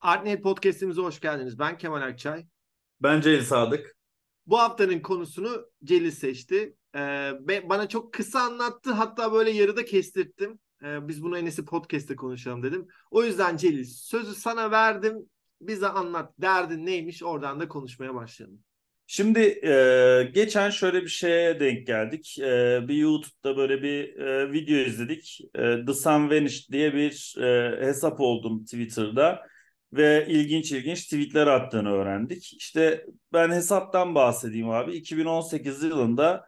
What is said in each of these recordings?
Artnet Podcast'imize hoş geldiniz. Ben Kemal Akçay. Ben Celil Sadık. Bu haftanın konusunu Celil seçti. Ee, bana çok kısa anlattı. Hatta böyle yarıda kestirttim. Ee, biz bunu en iyisi podcast'te konuşalım dedim. O yüzden Celil sözü sana verdim. Bize anlat. Derdin neymiş? Oradan da konuşmaya başlayalım. Şimdi e, geçen şöyle bir şeye denk geldik. E, bir YouTube'da böyle bir e, video izledik. E, The Sun Vanished diye bir e, hesap oldum Twitter'da ve ilginç ilginç tweetler attığını öğrendik. İşte ben hesaptan bahsedeyim abi. 2018 yılında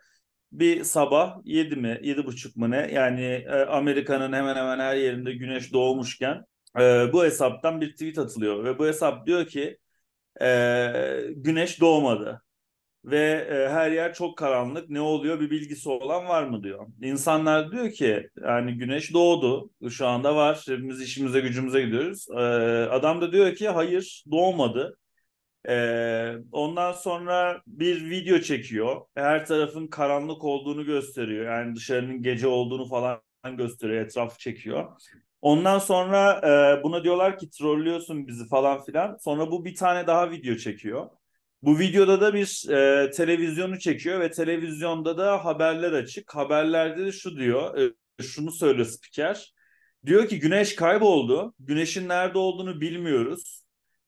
bir sabah 7 mi 7.30 mu ne yani e, Amerika'nın hemen hemen her yerinde güneş doğmuşken e, bu hesaptan bir tweet atılıyor ve bu hesap diyor ki e, güneş doğmadı ve e, her yer çok karanlık. Ne oluyor bir bilgisi olan var mı diyor. İnsanlar diyor ki yani güneş doğdu. Şu anda var. Hepimiz işimize gücümüze gidiyoruz. E, adam da diyor ki hayır doğmadı. E, ondan sonra bir video çekiyor. Her tarafın karanlık olduğunu gösteriyor. Yani dışarının gece olduğunu falan gösteriyor. Etrafı çekiyor. Ondan sonra e, buna diyorlar ki trollüyorsun bizi falan filan. Sonra bu bir tane daha video çekiyor. Bu videoda da bir e, televizyonu çekiyor ve televizyonda da haberler açık. Haberlerde de şu diyor, e, şunu söylüyor spiker. Diyor ki güneş kayboldu. Güneşin nerede olduğunu bilmiyoruz.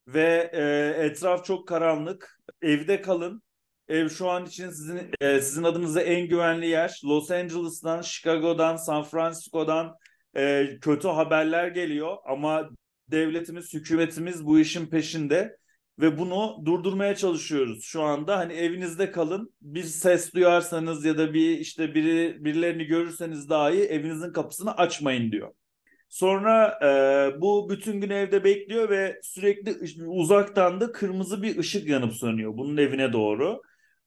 Ve e, etraf çok karanlık. Evde kalın. Ev şu an için sizin e, sizin adınıza en güvenli yer. Los Angeles'tan, Chicago'dan, San Francisco'dan e, kötü haberler geliyor. Ama devletimiz, hükümetimiz bu işin peşinde ve bunu durdurmaya çalışıyoruz şu anda. Hani evinizde kalın. Bir ses duyarsanız ya da bir işte biri birilerini görürseniz dahi evinizin kapısını açmayın diyor. Sonra e, bu bütün gün evde bekliyor ve sürekli uzaktan da kırmızı bir ışık yanıp sönüyor bunun evine doğru.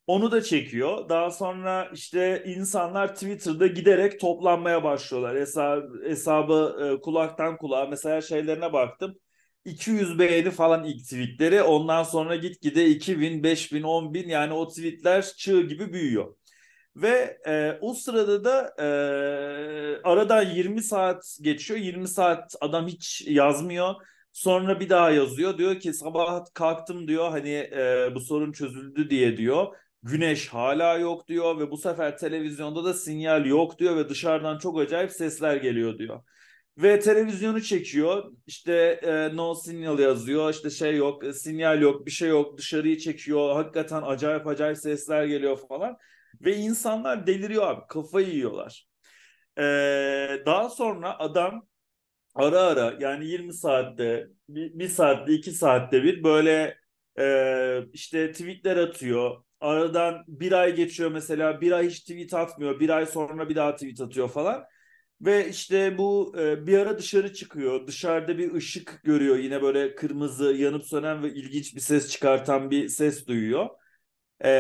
Onu da çekiyor. Daha sonra işte insanlar Twitter'da giderek toplanmaya başlıyorlar. Hesabı, hesabı e, kulaktan kulağa mesela şeylerine baktım 200 beğeni falan ilk tweetleri. Ondan sonra gitgide 2000, 5000, 10000 yani o tweetler çığ gibi büyüyor. Ve e, o sırada da e, aradan 20 saat geçiyor. 20 saat adam hiç yazmıyor. Sonra bir daha yazıyor. Diyor ki sabah kalktım diyor hani e, bu sorun çözüldü diye diyor. Güneş hala yok diyor ve bu sefer televizyonda da sinyal yok diyor ve dışarıdan çok acayip sesler geliyor diyor. Ve televizyonu çekiyor. İşte e, no signal yazıyor. İşte şey yok, e, sinyal yok, bir şey yok. Dışarıyı çekiyor. Hakikaten acayip acayip sesler geliyor falan. Ve insanlar deliriyor abi. Kafayı yiyorlar. E, daha sonra adam ara ara yani 20 saatte, bir, bir saatte, iki saatte bir böyle e, işte tweetler atıyor. Aradan bir ay geçiyor mesela. Bir ay hiç tweet atmıyor. Bir ay sonra bir daha tweet atıyor falan. Ve işte bu e, bir ara dışarı çıkıyor. Dışarıda bir ışık görüyor. Yine böyle kırmızı yanıp sönen ve ilginç bir ses çıkartan bir ses duyuyor. E,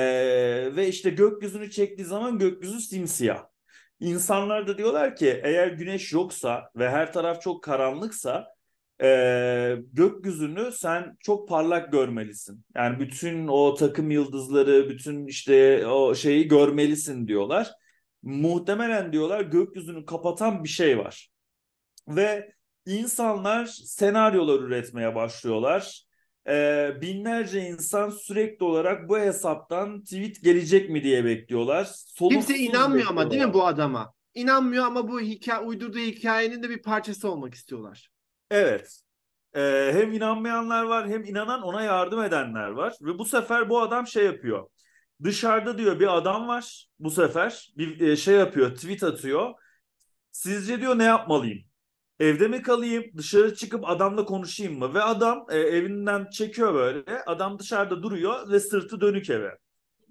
ve işte gökyüzünü çektiği zaman gökyüzü simsiyah. İnsanlar da diyorlar ki eğer güneş yoksa ve her taraf çok karanlıksa e, gökyüzünü sen çok parlak görmelisin. Yani bütün o takım yıldızları, bütün işte o şeyi görmelisin diyorlar muhtemelen diyorlar gökyüzünü kapatan bir şey var. Ve insanlar senaryolar üretmeye başlıyorlar. Ee, binlerce insan sürekli olarak bu hesaptan tweet gelecek mi diye bekliyorlar. Soluksuz Kimse inanmıyor ama değil mi bu adama? İnanmıyor ama bu hikaye uydurduğu hikayenin de bir parçası olmak istiyorlar. Evet. Ee, hem inanmayanlar var hem inanan ona yardım edenler var. Ve bu sefer bu adam şey yapıyor Dışarıda diyor bir adam var bu sefer bir e, şey yapıyor tweet atıyor. Sizce diyor ne yapmalıyım? Evde mi kalayım? Dışarı çıkıp adamla konuşayım mı? Ve adam e, evinden çekiyor böyle. Adam dışarıda duruyor ve sırtı dönük eve.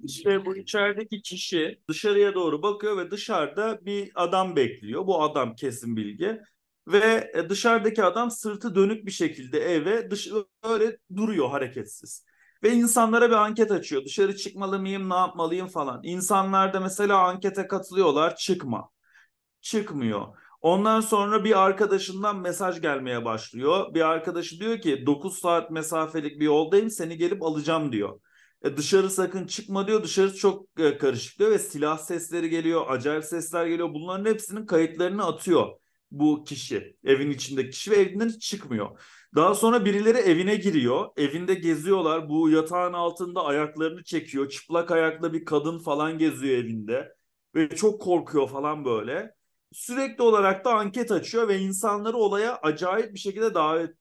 İşte bu içerideki kişi dışarıya doğru bakıyor ve dışarıda bir adam bekliyor. Bu adam kesin bilgi. Ve e, dışarıdaki adam sırtı dönük bir şekilde eve dış öyle duruyor hareketsiz. Ve insanlara bir anket açıyor. Dışarı çıkmalı mıyım, ne yapmalıyım falan. İnsanlar da mesela ankete katılıyorlar. Çıkma. Çıkmıyor. Ondan sonra bir arkadaşından mesaj gelmeye başlıyor. Bir arkadaşı diyor ki 9 saat mesafelik bir yoldayım seni gelip alacağım diyor. E dışarı sakın çıkma diyor. Dışarı çok e, karışık diyor ve silah sesleri geliyor, acayip sesler geliyor. Bunların hepsinin kayıtlarını atıyor bu kişi. Evin içindeki kişi ve evinden hiç çıkmıyor. Daha sonra birileri evine giriyor. Evinde geziyorlar. Bu yatağın altında ayaklarını çekiyor. Çıplak ayakla bir kadın falan geziyor evinde. Ve çok korkuyor falan böyle. Sürekli olarak da anket açıyor ve insanları olaya acayip bir şekilde davet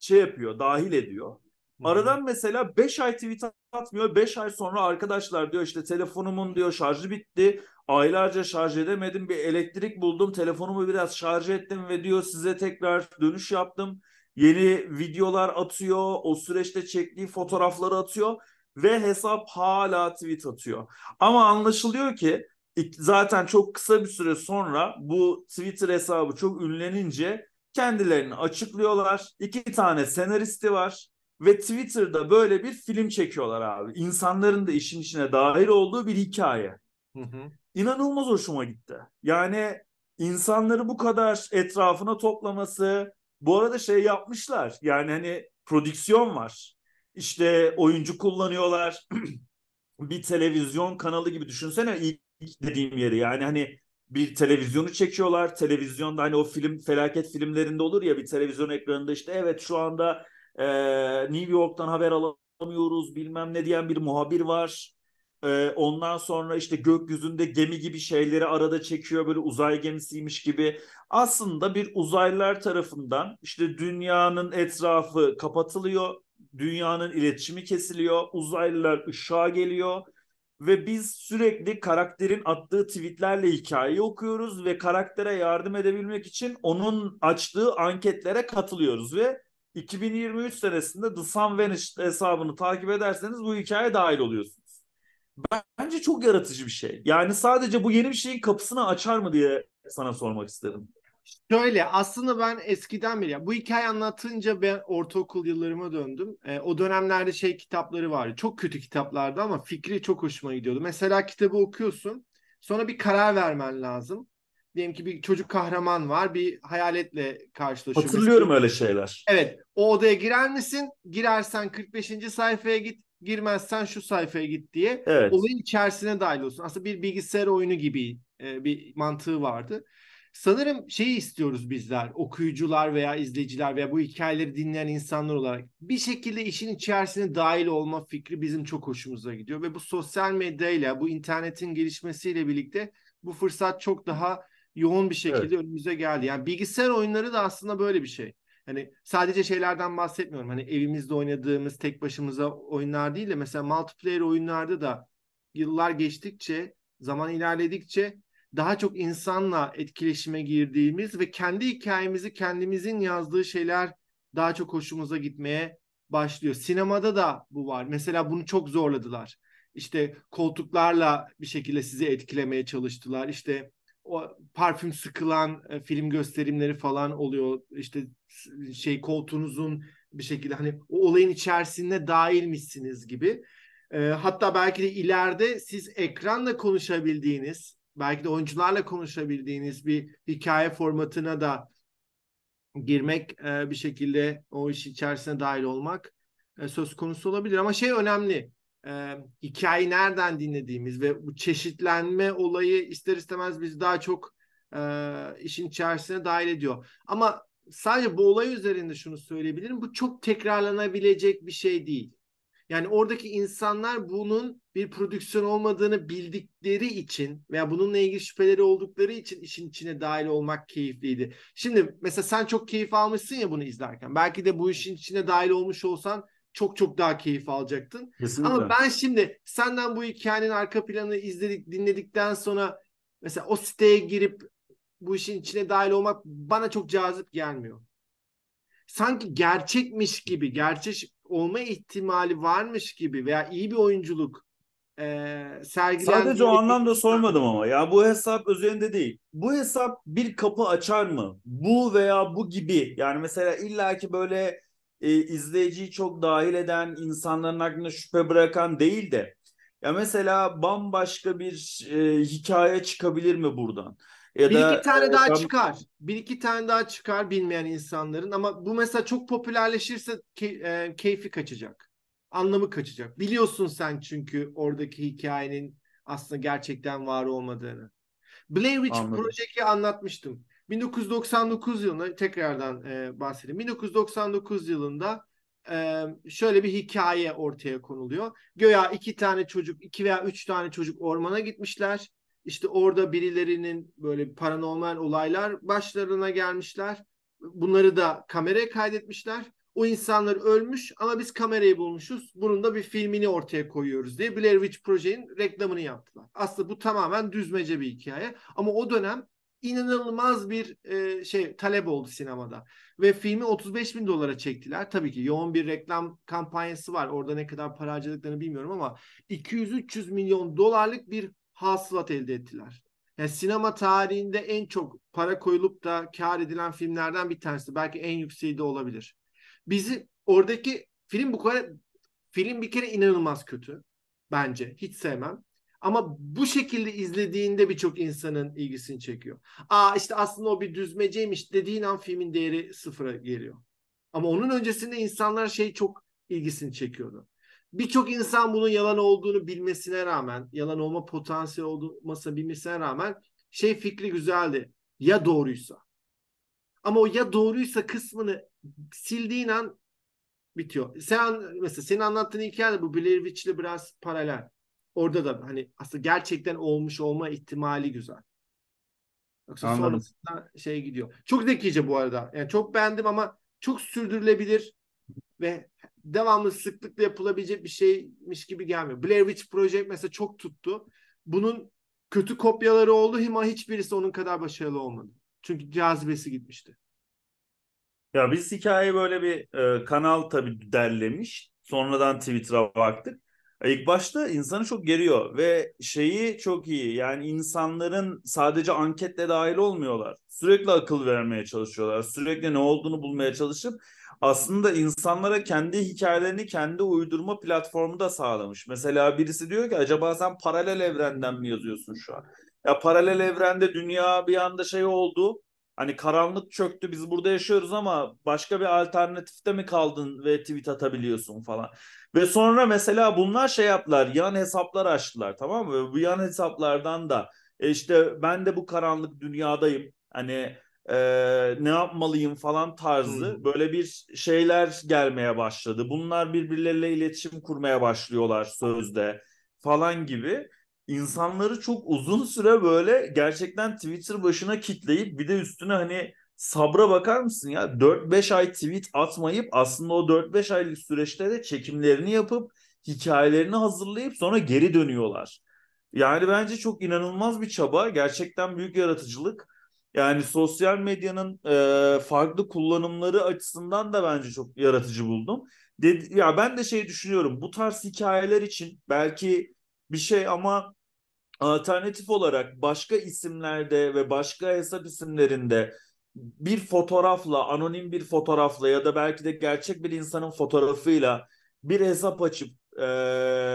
şey yapıyor, dahil ediyor. Aradan mesela 5 ay tweet atmıyor. 5 ay sonra arkadaşlar diyor işte telefonumun diyor şarjı bitti. Aylarca şarj edemedim. Bir elektrik buldum. Telefonumu biraz şarj ettim ve diyor size tekrar dönüş yaptım. Yeni videolar atıyor. O süreçte çektiği fotoğrafları atıyor ve hesap hala tweet atıyor. Ama anlaşılıyor ki zaten çok kısa bir süre sonra bu Twitter hesabı çok ünlenince kendilerini açıklıyorlar. İki tane senaristi var ve Twitter'da böyle bir film çekiyorlar abi. İnsanların da işin içine dahil olduğu bir hikaye. Hı hı. İnanılmaz hoşuma gitti. Yani insanları bu kadar etrafına toplaması, bu arada şey yapmışlar. Yani hani prodüksiyon var. İşte oyuncu kullanıyorlar. bir televizyon kanalı gibi düşünsene ilk dediğim yeri. Yani hani bir televizyonu çekiyorlar. Televizyonda hani o film felaket filmlerinde olur ya bir televizyon ekranında işte evet şu anda e, New York'tan haber alamıyoruz bilmem ne diyen bir muhabir var. E, ondan sonra işte gökyüzünde gemi gibi şeyleri arada çekiyor böyle uzay gemisiymiş gibi. Aslında bir uzaylılar tarafından işte dünyanın etrafı kapatılıyor. Dünyanın iletişimi kesiliyor. Uzaylılar ışığa geliyor ve biz sürekli karakterin attığı tweetlerle hikayeyi okuyoruz ve karaktere yardım edebilmek için onun açtığı anketlere katılıyoruz ve 2023 senesinde The Sun Vanished hesabını takip ederseniz bu hikayeye dahil oluyorsunuz. Bence çok yaratıcı bir şey. Yani sadece bu yeni bir şeyin kapısını açar mı diye sana sormak istedim. Şöyle aslında ben eskiden beri bu hikaye anlatınca ben ortaokul yıllarıma döndüm. E, o dönemlerde şey kitapları vardı. Çok kötü kitaplardı ama fikri çok hoşuma gidiyordu. Mesela kitabı okuyorsun. Sonra bir karar vermen lazım. Diyelim ki bir çocuk kahraman var. Bir hayaletle karşılaşıyor. Hatırlıyorum öyle şeyler. Evet. O odaya girer misin? Girersen 45. sayfaya git. Girmezsen şu sayfaya git diye. Evet. Olayın içerisine dahil olsun. Aslında bir bilgisayar oyunu gibi e, bir mantığı vardı. Sanırım şeyi istiyoruz bizler, okuyucular veya izleyiciler veya bu hikayeleri dinleyen insanlar olarak bir şekilde işin içerisine dahil olma fikri bizim çok hoşumuza gidiyor ve bu sosyal medyayla, bu internetin gelişmesiyle birlikte bu fırsat çok daha yoğun bir şekilde evet. önümüze geldi. Yani bilgisayar oyunları da aslında böyle bir şey. Hani sadece şeylerden bahsetmiyorum. Hani evimizde oynadığımız tek başımıza oyunlar değil de mesela multiplayer oyunlarda da yıllar geçtikçe, zaman ilerledikçe daha çok insanla etkileşime girdiğimiz ve kendi hikayemizi kendimizin yazdığı şeyler daha çok hoşumuza gitmeye başlıyor. Sinemada da bu var. Mesela bunu çok zorladılar. İşte koltuklarla bir şekilde sizi etkilemeye çalıştılar. İşte o parfüm sıkılan e, film gösterimleri falan oluyor. İşte şey koltuğunuzun bir şekilde hani o olayın içerisinde dahilmişsiniz gibi. E, hatta belki de ileride siz ekranla konuşabildiğiniz belki de oyuncularla konuşabildiğiniz bir hikaye formatına da girmek e, bir şekilde o iş içerisine dahil olmak e, söz konusu olabilir. Ama şey önemli e, hikayeyi nereden dinlediğimiz ve bu çeşitlenme olayı ister istemez biz daha çok e, işin içerisine dahil ediyor. Ama sadece bu olay üzerinde şunu söyleyebilirim. Bu çok tekrarlanabilecek bir şey değil. Yani oradaki insanlar bunun bir prodüksiyon olmadığını bildikleri için veya bununla ilgili şüpheleri oldukları için işin içine dahil olmak keyifliydi. Şimdi mesela sen çok keyif almışsın ya bunu izlerken. Belki de bu işin içine dahil olmuş olsan çok çok daha keyif alacaktın. Kesinlikle. Ama ben şimdi senden bu hikayenin arka planını izledik, dinledikten sonra mesela o siteye girip bu işin içine dahil olmak bana çok cazip gelmiyor. Sanki gerçekmiş gibi, gerçek olma ihtimali varmış gibi veya iyi bir oyunculuk e, sergilen... Sadece o anlamda sormadım ama ya bu hesap üzerinde değil. Bu hesap bir kapı açar mı? Bu veya bu gibi yani mesela illaki böyle e, izleyiciyi çok dahil eden insanların aklına şüphe bırakan değil de ya mesela bambaşka bir e, hikaye çıkabilir mi buradan? Ya bir da, iki tane e, daha ben... çıkar. Bir iki tane daha çıkar bilmeyen insanların ama bu mesela çok popülerleşirse key, e, keyfi kaçacak. Anlamı kaçacak. Biliyorsun sen çünkü oradaki hikayenin aslında gerçekten var olmadığını. Blair Witch Project'i anlatmıştım. 1999 yılında tekrardan e, bahsedeyim. 1999 yılında e, şöyle bir hikaye ortaya konuluyor. Göya iki tane çocuk, iki veya üç tane çocuk ormana gitmişler. İşte orada birilerinin böyle paranormal olaylar başlarına gelmişler. Bunları da kameraya kaydetmişler. O insanlar ölmüş ama biz kamerayı bulmuşuz. Bunun da bir filmini ortaya koyuyoruz diye Blair Witch Project'in reklamını yaptılar. Aslında bu tamamen düzmece bir hikaye. Ama o dönem inanılmaz bir e, şey talep oldu sinemada. Ve filmi 35 bin dolara çektiler. Tabii ki yoğun bir reklam kampanyası var. Orada ne kadar para harcadıklarını bilmiyorum ama 200-300 milyon dolarlık bir hasılat elde ettiler. Yani sinema tarihinde en çok para koyulup da kar edilen filmlerden bir tanesi. Belki en yükseği de olabilir. Bizi oradaki film bu kadar film bir kere inanılmaz kötü bence. Hiç sevmem. Ama bu şekilde izlediğinde birçok insanın ilgisini çekiyor. Aa işte aslında o bir düzmeceymiş dediğin an filmin değeri sıfıra geliyor. Ama onun öncesinde insanlar şey çok ilgisini çekiyordu. Birçok insan bunun yalan olduğunu bilmesine rağmen, yalan olma potansiyeli olmasına bilmesine rağmen şey fikri güzeldi. Ya doğruysa. Ama o ya doğruysa kısmını sildiğin an bitiyor. Sen mesela senin anlattığın hikaye de bu Blair Witch'le biraz paralel. Orada da hani aslında gerçekten olmuş olma ihtimali güzel. Yoksa Anladım. sonrasında şey gidiyor. Çok zekice bu arada. Yani çok beğendim ama çok sürdürülebilir ve devamlı sıklıkla yapılabilecek bir şeymiş gibi gelmiyor. Blair Witch Project mesela çok tuttu. Bunun kötü kopyaları oldu ama hiçbirisi onun kadar başarılı olmadı. Çünkü cazibesi gitmişti. Ya biz hikayeyi böyle bir e, kanal tabii derlemiş. Sonradan Twitter'a baktık. İlk başta insanı çok geriyor ve şeyi çok iyi. Yani insanların sadece anketle dahil olmuyorlar. Sürekli akıl vermeye çalışıyorlar. Sürekli ne olduğunu bulmaya çalışıp aslında insanlara kendi hikayelerini kendi uydurma platformu da sağlamış. Mesela birisi diyor ki acaba sen paralel evrenden mi yazıyorsun şu an? Ya paralel evrende dünya bir anda şey oldu. Hani karanlık çöktü biz burada yaşıyoruz ama başka bir alternatifte mi kaldın ve tweet atabiliyorsun falan. Ve sonra mesela bunlar şey yaptılar yan hesaplar açtılar tamam mı? Bu yan hesaplardan da e işte ben de bu karanlık dünyadayım. Hani e, ne yapmalıyım falan tarzı hmm. böyle bir şeyler gelmeye başladı. Bunlar birbirleriyle iletişim kurmaya başlıyorlar sözde falan gibi. İnsanları çok uzun süre böyle gerçekten Twitter başına kitleyip bir de üstüne hani sabra bakar mısın ya? 4-5 ay tweet atmayıp aslında o 4-5 aylık süreçte de çekimlerini yapıp hikayelerini hazırlayıp sonra geri dönüyorlar. Yani bence çok inanılmaz bir çaba. Gerçekten büyük yaratıcılık. Yani sosyal medyanın e, farklı kullanımları açısından da bence çok yaratıcı buldum. Dedi, ya ben de şey düşünüyorum. Bu tarz hikayeler için belki bir şey ama alternatif olarak başka isimlerde ve başka hesap isimlerinde bir fotoğrafla, anonim bir fotoğrafla ya da belki de gerçek bir insanın fotoğrafıyla bir hesap açıp e,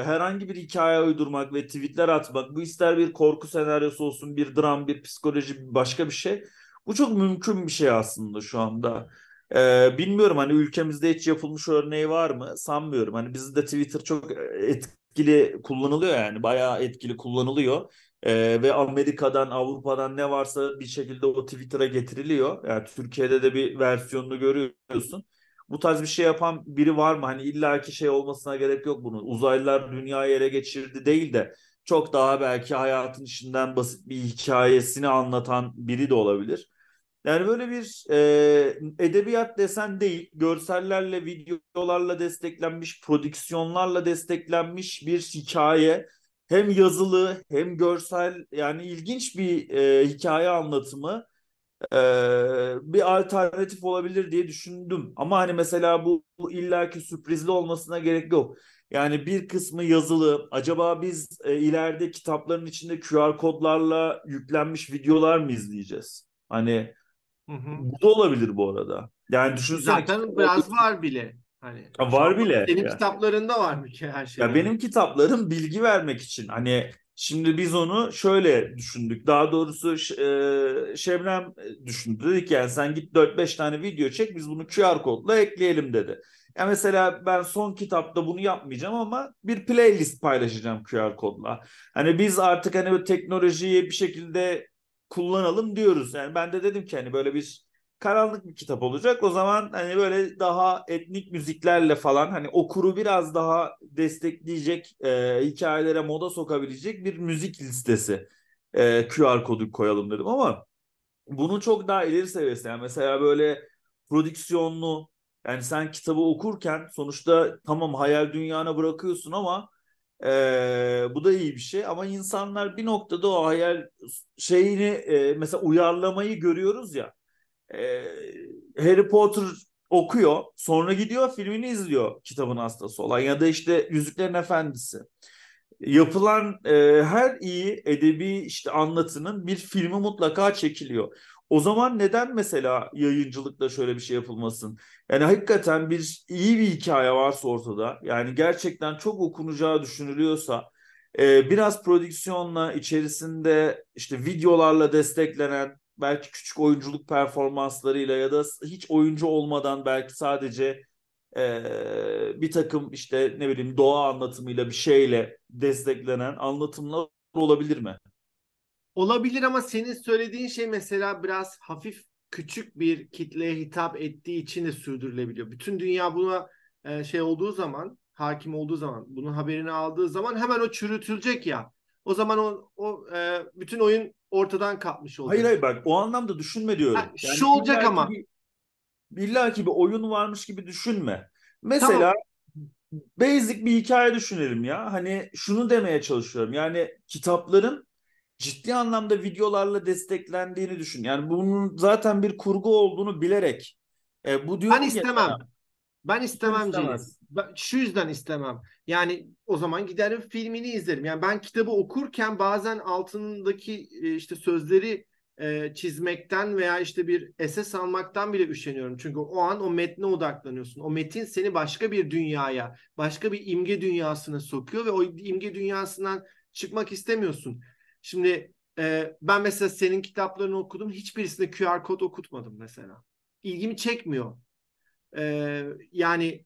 herhangi bir hikaye uydurmak ve tweetler atmak, bu ister bir korku senaryosu olsun, bir dram, bir psikoloji, başka bir şey. Bu çok mümkün bir şey aslında şu anda. Ee, bilmiyorum hani ülkemizde hiç yapılmış örneği var mı? Sanmıyorum. Hani bizde Twitter çok etkili kullanılıyor yani. Bayağı etkili kullanılıyor. Ee, ve Amerika'dan, Avrupa'dan ne varsa bir şekilde o Twitter'a getiriliyor. Yani Türkiye'de de bir versiyonunu görüyorsun. Bu tarz bir şey yapan biri var mı? Hani illaki şey olmasına gerek yok bunun. Uzaylılar dünyayı ele geçirdi değil de çok daha belki hayatın içinden basit bir hikayesini anlatan biri de olabilir. Yani böyle bir e, edebiyat desen değil, görsellerle, videolarla desteklenmiş, prodüksiyonlarla desteklenmiş bir hikaye hem yazılı hem görsel yani ilginç bir e, hikaye anlatımı e, bir alternatif olabilir diye düşündüm. Ama hani mesela bu, bu illaki sürprizli olmasına gerek yok. Yani bir kısmı yazılı. Acaba biz e, ileride kitapların içinde QR kodlarla yüklenmiş videolar mı izleyeceğiz? Hani hı hı. bu da olabilir bu arada. Yani düşünsene. Zaten biraz var bile. Hani var bile. Senin ya. kitaplarında var mı ki her şey? Ya benim kitaplarım bilgi vermek için. Hani şimdi biz onu şöyle düşündük. Daha doğrusu e, Şebnem düşündü. Dedik yani sen git 4-5 tane video çek biz bunu QR kodla ekleyelim dedi. Ya mesela ben son kitapta bunu yapmayacağım ama bir playlist paylaşacağım QR kodla. Hani biz artık hani teknolojiyi bir şekilde kullanalım diyoruz. Yani ben de dedim ki hani böyle bir karanlık bir kitap olacak. O zaman hani böyle daha etnik müziklerle falan hani okuru biraz daha destekleyecek, e, hikayelere moda sokabilecek bir müzik listesi e, QR kodu koyalım dedim ama bunun çok daha ileri seviyesi. Yani mesela böyle prodüksiyonlu yani sen kitabı okurken sonuçta tamam hayal dünyana bırakıyorsun ama e, bu da iyi bir şey ama insanlar bir noktada o hayal şeyini e, mesela uyarlamayı görüyoruz ya e, Harry Potter okuyor sonra gidiyor filmini izliyor kitabın hastası olan ya da işte Yüzüklerin Efendisi yapılan e, her iyi edebi işte anlatının bir filmi mutlaka çekiliyor. O zaman neden mesela yayıncılıkta şöyle bir şey yapılmasın? Yani hakikaten bir iyi bir hikaye varsa ortada, yani gerçekten çok okunacağı düşünülüyorsa, e, biraz prodüksiyonla içerisinde işte videolarla desteklenen, belki küçük oyunculuk performanslarıyla ya da hiç oyuncu olmadan belki sadece e, bir takım işte ne bileyim doğa anlatımıyla bir şeyle desteklenen anlatımlar olabilir mi? Olabilir ama senin söylediğin şey mesela biraz hafif küçük bir kitleye hitap ettiği için de sürdürülebiliyor. Bütün dünya buna e, şey olduğu zaman, hakim olduğu zaman, bunun haberini aldığı zaman hemen o çürütülecek ya. O zaman o, o e, bütün oyun ortadan kalkmış olacak. Hayır hayır bak o anlamda düşünme diyorum. Ha, yani şu olacak ama. Bir, illa ki bir oyun varmış gibi düşünme. Mesela tamam. basic bir hikaye düşünelim ya. Hani şunu demeye çalışıyorum. Yani kitapların ciddi anlamda videolarla desteklendiğini düşün. Yani bunun zaten bir kurgu olduğunu bilerek e, bu diyorum ben istemem. Ya, ben istemem Celil. Ben şu yüzden istemem. Yani o zaman giderim filmini izlerim. Yani ben kitabı okurken bazen altındaki e, işte sözleri e, çizmekten veya işte bir esas almaktan bile üşeniyorum. Çünkü o an o metne odaklanıyorsun. O metin seni başka bir dünyaya, başka bir imge dünyasına sokuyor ve o imge dünyasından çıkmak istemiyorsun. Şimdi e, ben mesela senin kitaplarını okudum. Hiçbirisinde QR kod okutmadım mesela. İlgimi çekmiyor. E, yani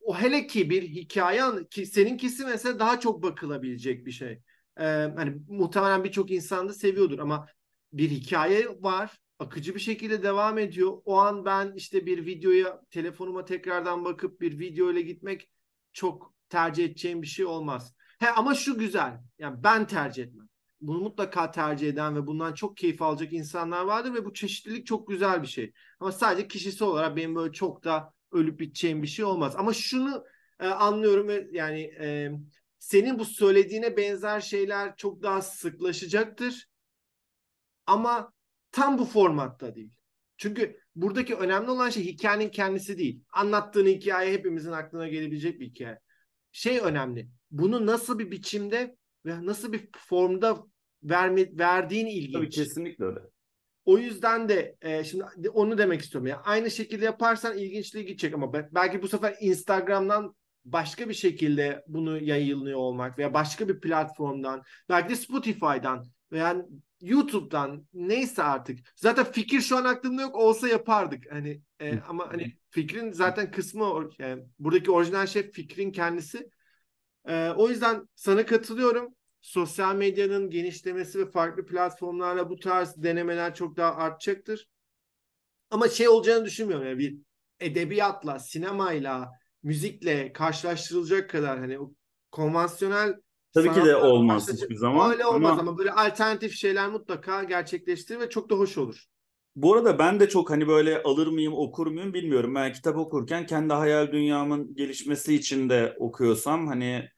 o hele ki bir hikaye ki seninkisi mesela daha çok bakılabilecek bir şey. E, hani muhtemelen birçok insan da seviyordur ama bir hikaye var. Akıcı bir şekilde devam ediyor. O an ben işte bir videoya telefonuma tekrardan bakıp bir video ile gitmek çok tercih edeceğim bir şey olmaz. He ama şu güzel. Yani ben tercih etmem bunu mutlaka tercih eden ve bundan çok keyif alacak insanlar vardır ve bu çeşitlilik çok güzel bir şey. Ama sadece kişisi olarak benim böyle çok da ölüp biteceğim bir şey olmaz. Ama şunu e, anlıyorum ve yani e, senin bu söylediğine benzer şeyler çok daha sıklaşacaktır. Ama tam bu formatta değil. Çünkü buradaki önemli olan şey hikayenin kendisi değil. Anlattığın hikaye hepimizin aklına gelebilecek bir hikaye. Şey önemli. Bunu nasıl bir biçimde ve nasıl bir formda verme, verdiğin ilginç. Tabii kesinlikle öyle. O yüzden de e, şimdi onu demek istiyorum. Yani aynı şekilde yaparsan ilginçliği gidecek ama belki bu sefer Instagram'dan başka bir şekilde bunu yayınlıyor olmak veya başka bir platformdan belki de Spotify'dan veya YouTube'dan neyse artık. Zaten fikir şu an aklımda yok olsa yapardık. Hani e, ama hani fikrin zaten kısmı yani buradaki orijinal şey fikrin kendisi. E, o yüzden sana katılıyorum sosyal medyanın genişlemesi ve farklı platformlarla bu tarz denemeler çok daha artacaktır. Ama şey olacağını düşünmüyorum. Yani bir edebiyatla, sinemayla, müzikle karşılaştırılacak kadar hani o konvansiyonel Tabii ki de olmaz hiçbir zaman. Öyle olmaz ama... ama böyle alternatif şeyler mutlaka gerçekleştirir ve çok da hoş olur. Bu arada ben de çok hani böyle alır mıyım okur muyum bilmiyorum. Ben kitap okurken kendi hayal dünyamın gelişmesi için de okuyorsam hani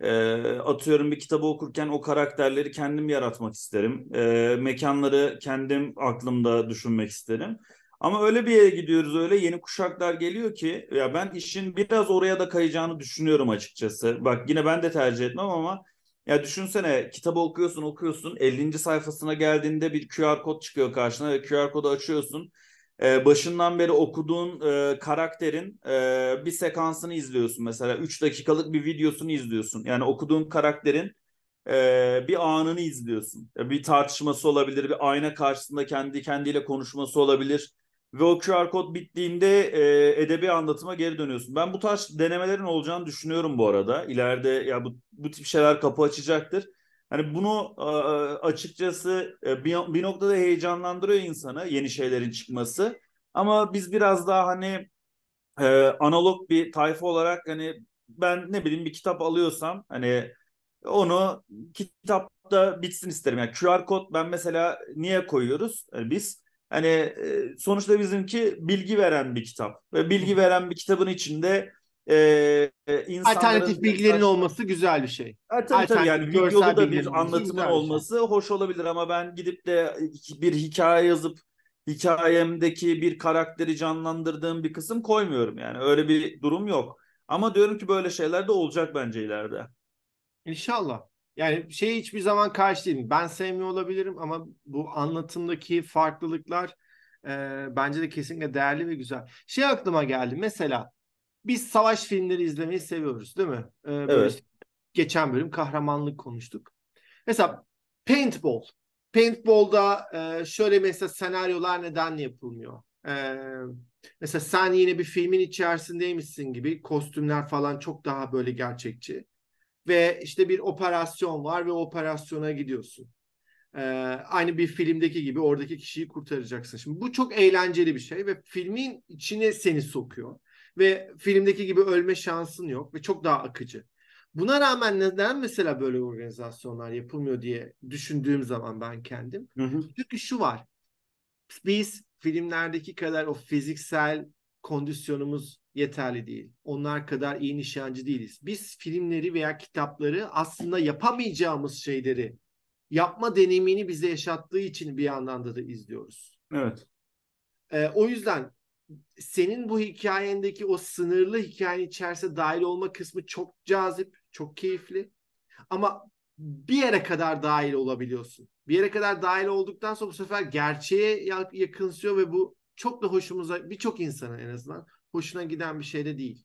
e, atıyorum bir kitabı okurken o karakterleri kendim yaratmak isterim. E, mekanları kendim aklımda düşünmek isterim. Ama öyle bir yere gidiyoruz öyle yeni kuşaklar geliyor ki ya ben işin biraz oraya da kayacağını düşünüyorum açıkçası. Bak yine ben de tercih etmem ama ya düşünsene kitabı okuyorsun okuyorsun 50. sayfasına geldiğinde bir QR kod çıkıyor karşına ve QR kodu açıyorsun e, başından beri okuduğun e, karakterin e, bir sekansını izliyorsun mesela 3 dakikalık bir videosunu izliyorsun yani okuduğun karakterin e, bir anını izliyorsun bir tartışması olabilir bir ayna karşısında kendi kendiyle konuşması olabilir ve o QR kod bittiğinde e, edebi anlatıma geri dönüyorsun. Ben bu tarz denemelerin olacağını düşünüyorum bu arada. İleride ya bu, bu tip şeyler kapı açacaktır. Hani bunu e, açıkçası e, bir, noktada heyecanlandırıyor insanı yeni şeylerin çıkması. Ama biz biraz daha hani e, analog bir tayfa olarak hani ben ne bileyim bir kitap alıyorsam hani onu kitapta bitsin isterim. Yani QR kod ben mesela niye koyuyoruz yani biz? Hani sonuçta bizimki bilgi veren bir kitap ve bilgi veren bir kitabın içinde e, insanların alternatif bilgilerin mesaj... olması güzel bir şey. E, tabii tabii yani videolu da bir anlatımın şey. olması şey. hoş olabilir ama ben gidip de bir hikaye yazıp hikayemdeki bir karakteri canlandırdığım bir kısım koymuyorum yani öyle bir durum yok. Ama diyorum ki böyle şeyler de olacak bence ileride. İnşallah. Yani şey hiçbir zaman karşı değilim. Ben sevmiyor olabilirim ama bu anlatımdaki farklılıklar e, bence de kesinlikle değerli ve güzel. Şey aklıma geldi. Mesela biz savaş filmleri izlemeyi seviyoruz değil mi? Ee, evet. Işte, geçen bölüm kahramanlık konuştuk. Mesela paintball. Paintball'da e, şöyle mesela senaryolar neden yapılmıyor? E, mesela sen yine bir filmin içerisindeymişsin gibi kostümler falan çok daha böyle gerçekçi. Ve işte bir operasyon var ve operasyona gidiyorsun. Ee, aynı bir filmdeki gibi oradaki kişiyi kurtaracaksın. Şimdi bu çok eğlenceli bir şey ve filmin içine seni sokuyor. Ve filmdeki gibi ölme şansın yok ve çok daha akıcı. Buna rağmen neden mesela böyle organizasyonlar yapılmıyor diye düşündüğüm zaman ben kendim. Hı hı. Çünkü şu var. Biz filmlerdeki kadar o fiziksel kondisyonumuz yeterli değil. Onlar kadar iyi nişancı değiliz. Biz filmleri veya kitapları aslında yapamayacağımız şeyleri yapma deneyimini bize yaşattığı için bir yandan da da izliyoruz. Evet. Ee, o yüzden senin bu hikayendeki o sınırlı hikayenin içerisinde dahil olma kısmı çok cazip, çok keyifli. Ama bir yere kadar dahil olabiliyorsun. Bir yere kadar dahil olduktan sonra bu sefer gerçeğe yakınsıyor ve bu çok da hoşumuza, birçok insana en azından hoşuna giden bir şey de değil.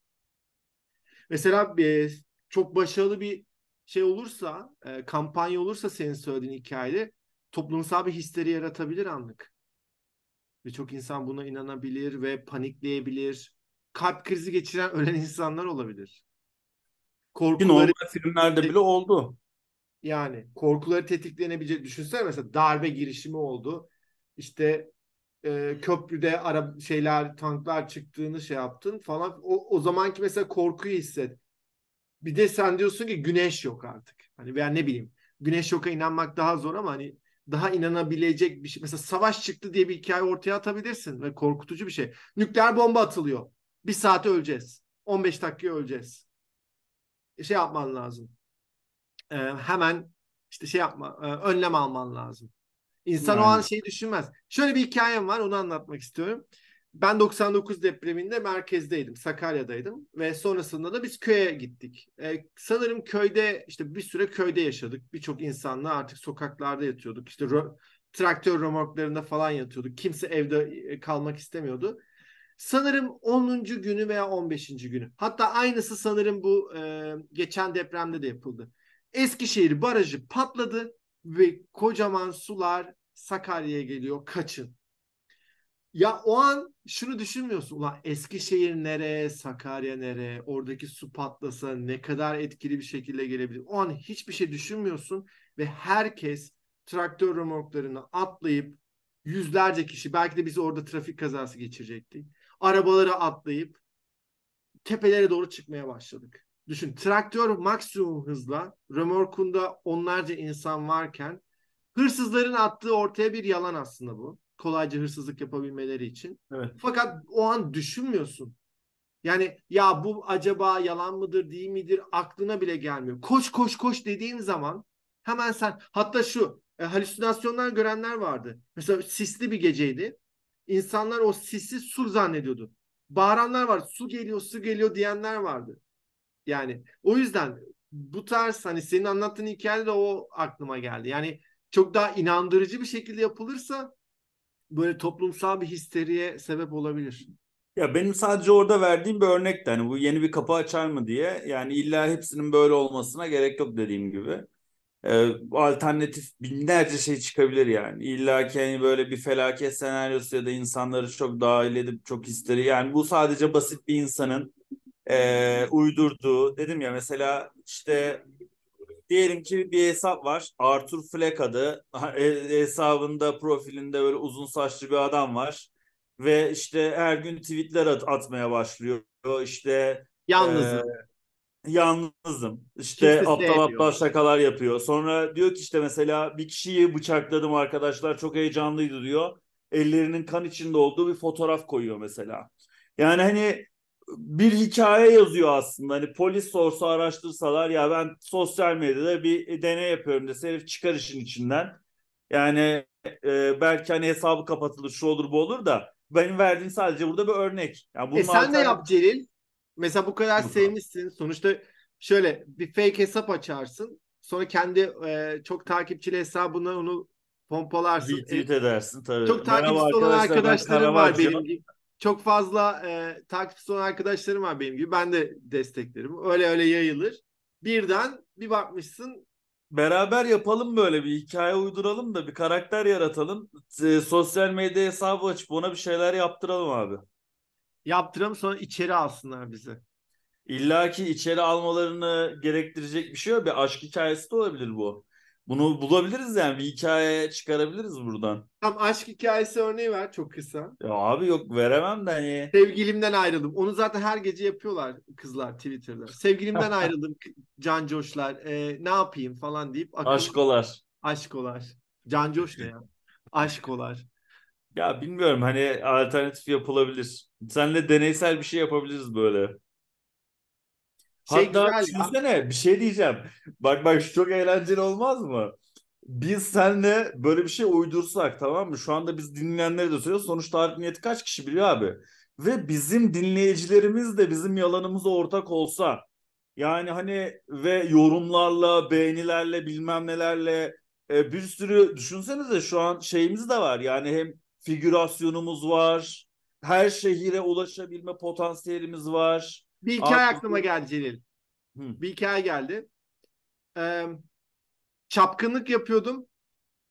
Mesela e, çok başarılı bir şey olursa, e, kampanya olursa senin söylediğin hikayede toplumsal bir histeri yaratabilir anlık. Ve çok insan buna inanabilir ve panikleyebilir. Kalp krizi geçiren ölen insanlar olabilir. Korkuları... Normal filmlerde bile oldu. Yani korkuları tetiklenebilecek. Düşünsene mesela darbe girişimi oldu. İşte e, köprüde ara şeyler tanklar çıktığını şey yaptın falan. O, o zamanki mesela korkuyu hisset. Bir de sen diyorsun ki güneş yok artık. Hani veya ne bileyim güneş yoka inanmak daha zor ama hani daha inanabilecek bir şey. Mesela savaş çıktı diye bir hikaye ortaya atabilirsin ve korkutucu bir şey. Nükleer bomba atılıyor. Bir saate öleceğiz. 15 dakikaya öleceğiz. E, şey yapman lazım. Ee, hemen işte şey yapma, e, önlem alman lazım. İnsan yani. o an şeyi düşünmez. Şöyle bir hikayem var onu anlatmak istiyorum. Ben 99 depreminde merkezdeydim, Sakarya'daydım ve sonrasında da biz köye gittik. Ee, sanırım köyde işte bir süre köyde yaşadık. Birçok insanla artık sokaklarda yatıyorduk. İşte ro- traktör remorklarında falan yatıyorduk. Kimse evde e, kalmak istemiyordu. Sanırım 10. günü veya 15. günü. Hatta aynısı sanırım bu e, geçen depremde de yapıldı. Eskişehir barajı patladı ve kocaman sular Sakarya'ya geliyor. Kaçın. Ya o an şunu düşünmüyorsun. Ulan Eskişehir nere, Sakarya nere, oradaki su patlasa ne kadar etkili bir şekilde gelebilir. O an hiçbir şey düşünmüyorsun ve herkes traktör remorklarını atlayıp yüzlerce kişi belki de biz orada trafik kazası geçirecektik. Arabaları atlayıp tepelere doğru çıkmaya başladık. Düşün traktör maksimum hızla remorkunda onlarca insan varken hırsızların attığı ortaya bir yalan aslında bu kolayca hırsızlık yapabilmeleri için. Evet. Fakat o an düşünmüyorsun. Yani ya bu acaba yalan mıdır değil midir aklına bile gelmiyor. Koş koş koş dediğin zaman hemen sen hatta şu e, halüsinasyonlar görenler vardı. Mesela sisli bir geceydi. İnsanlar o sisi su zannediyordu. Bağıranlar var. Su geliyor, su geliyor diyenler vardı. Yani o yüzden bu tarz hani senin anlattığın hikayede de o aklıma geldi. Yani çok daha inandırıcı bir şekilde yapılırsa böyle toplumsal bir histeriye sebep olabilir. Ya benim sadece orada verdiğim bir örnek hani bu yeni bir kapı açar mı diye. Yani illa hepsinin böyle olmasına gerek yok dediğim gibi. Ee, alternatif binlerce şey çıkabilir yani. İlla ki hani böyle bir felaket senaryosu ya da insanları çok dahil edip çok histeri. Yani bu sadece basit bir insanın e, uydurduğu dedim ya mesela işte Diyelim ki bir hesap var. Arthur Fleck adı. E, hesabında profilinde böyle uzun saçlı bir adam var. Ve işte her gün tweetler at atmaya başlıyor. İşte Yalnızım. e, yalnızım. İşte Kimse aptal aptal şakalar yapıyor. Sonra diyor ki işte mesela bir kişiyi bıçakladım arkadaşlar çok heyecanlıydı diyor. Ellerinin kan içinde olduğu bir fotoğraf koyuyor mesela. Yani hani bir hikaye yazıyor aslında. Hani polis sorsa araştırsalar ya ben sosyal medyada bir deney yapıyorum dese herif çıkar işin içinden. Yani e, belki hani hesabı kapatılır şu olur bu olur da benim verdiğim sadece burada bir örnek. Yani E sen de alternatif- yap Celil. Mesela bu kadar sevmişsin. Sonuçta şöyle bir fake hesap açarsın. Sonra kendi e, çok takipçili hesabına onu pompalarsın. retweet E, edersin tabii. çok takipçisi olan arkadaşlarım var benim gibi. Çok fazla e, takipçisi olan arkadaşlarım var benim gibi. Ben de desteklerim. Öyle öyle yayılır. Birden bir bakmışsın Beraber yapalım böyle bir hikaye uyduralım da bir karakter yaratalım. E, sosyal medya hesabı açıp ona bir şeyler yaptıralım abi. yaptıralım sonra içeri alsınlar bizi. İlla ki içeri almalarını gerektirecek bir şey yok. Bir aşk hikayesi de olabilir bu. Bunu bulabiliriz yani bir hikaye çıkarabiliriz buradan. Tam aşk hikayesi örneği ver çok kısa. Ya abi yok veremem de hani. Sevgilimden ayrıldım. Onu zaten her gece yapıyorlar kızlar Twitter'da. Sevgilimden ayrıldım Can Coşlar. E, ne yapayım falan deyip akıl, Aşkolar. aşkolar. Can Coş ne ya? Aşkolar. Ya bilmiyorum hani alternatif yapılabilir. Seninle deneysel bir şey yapabiliriz böyle. Şey Hatta güzel ya. düşünsene bir şey diyeceğim. Bak bak şu çok eğlenceli olmaz mı? Biz seninle böyle bir şey uydursak tamam mı? Şu anda biz dinleyenleri de söylüyoruz. Sonuçta art niyeti kaç kişi biliyor abi? Ve bizim dinleyicilerimiz de bizim yalanımıza ortak olsa. Yani hani ve yorumlarla, beğenilerle, bilmem nelerle e, bir sürü düşünsenize şu an şeyimiz de var. Yani hem figürasyonumuz var. Her şehire ulaşabilme potansiyelimiz var. Bir hikaye Artık- aklıma geldi Celil. Hı. Bir hikaye geldi. Ee, çapkınlık yapıyordum.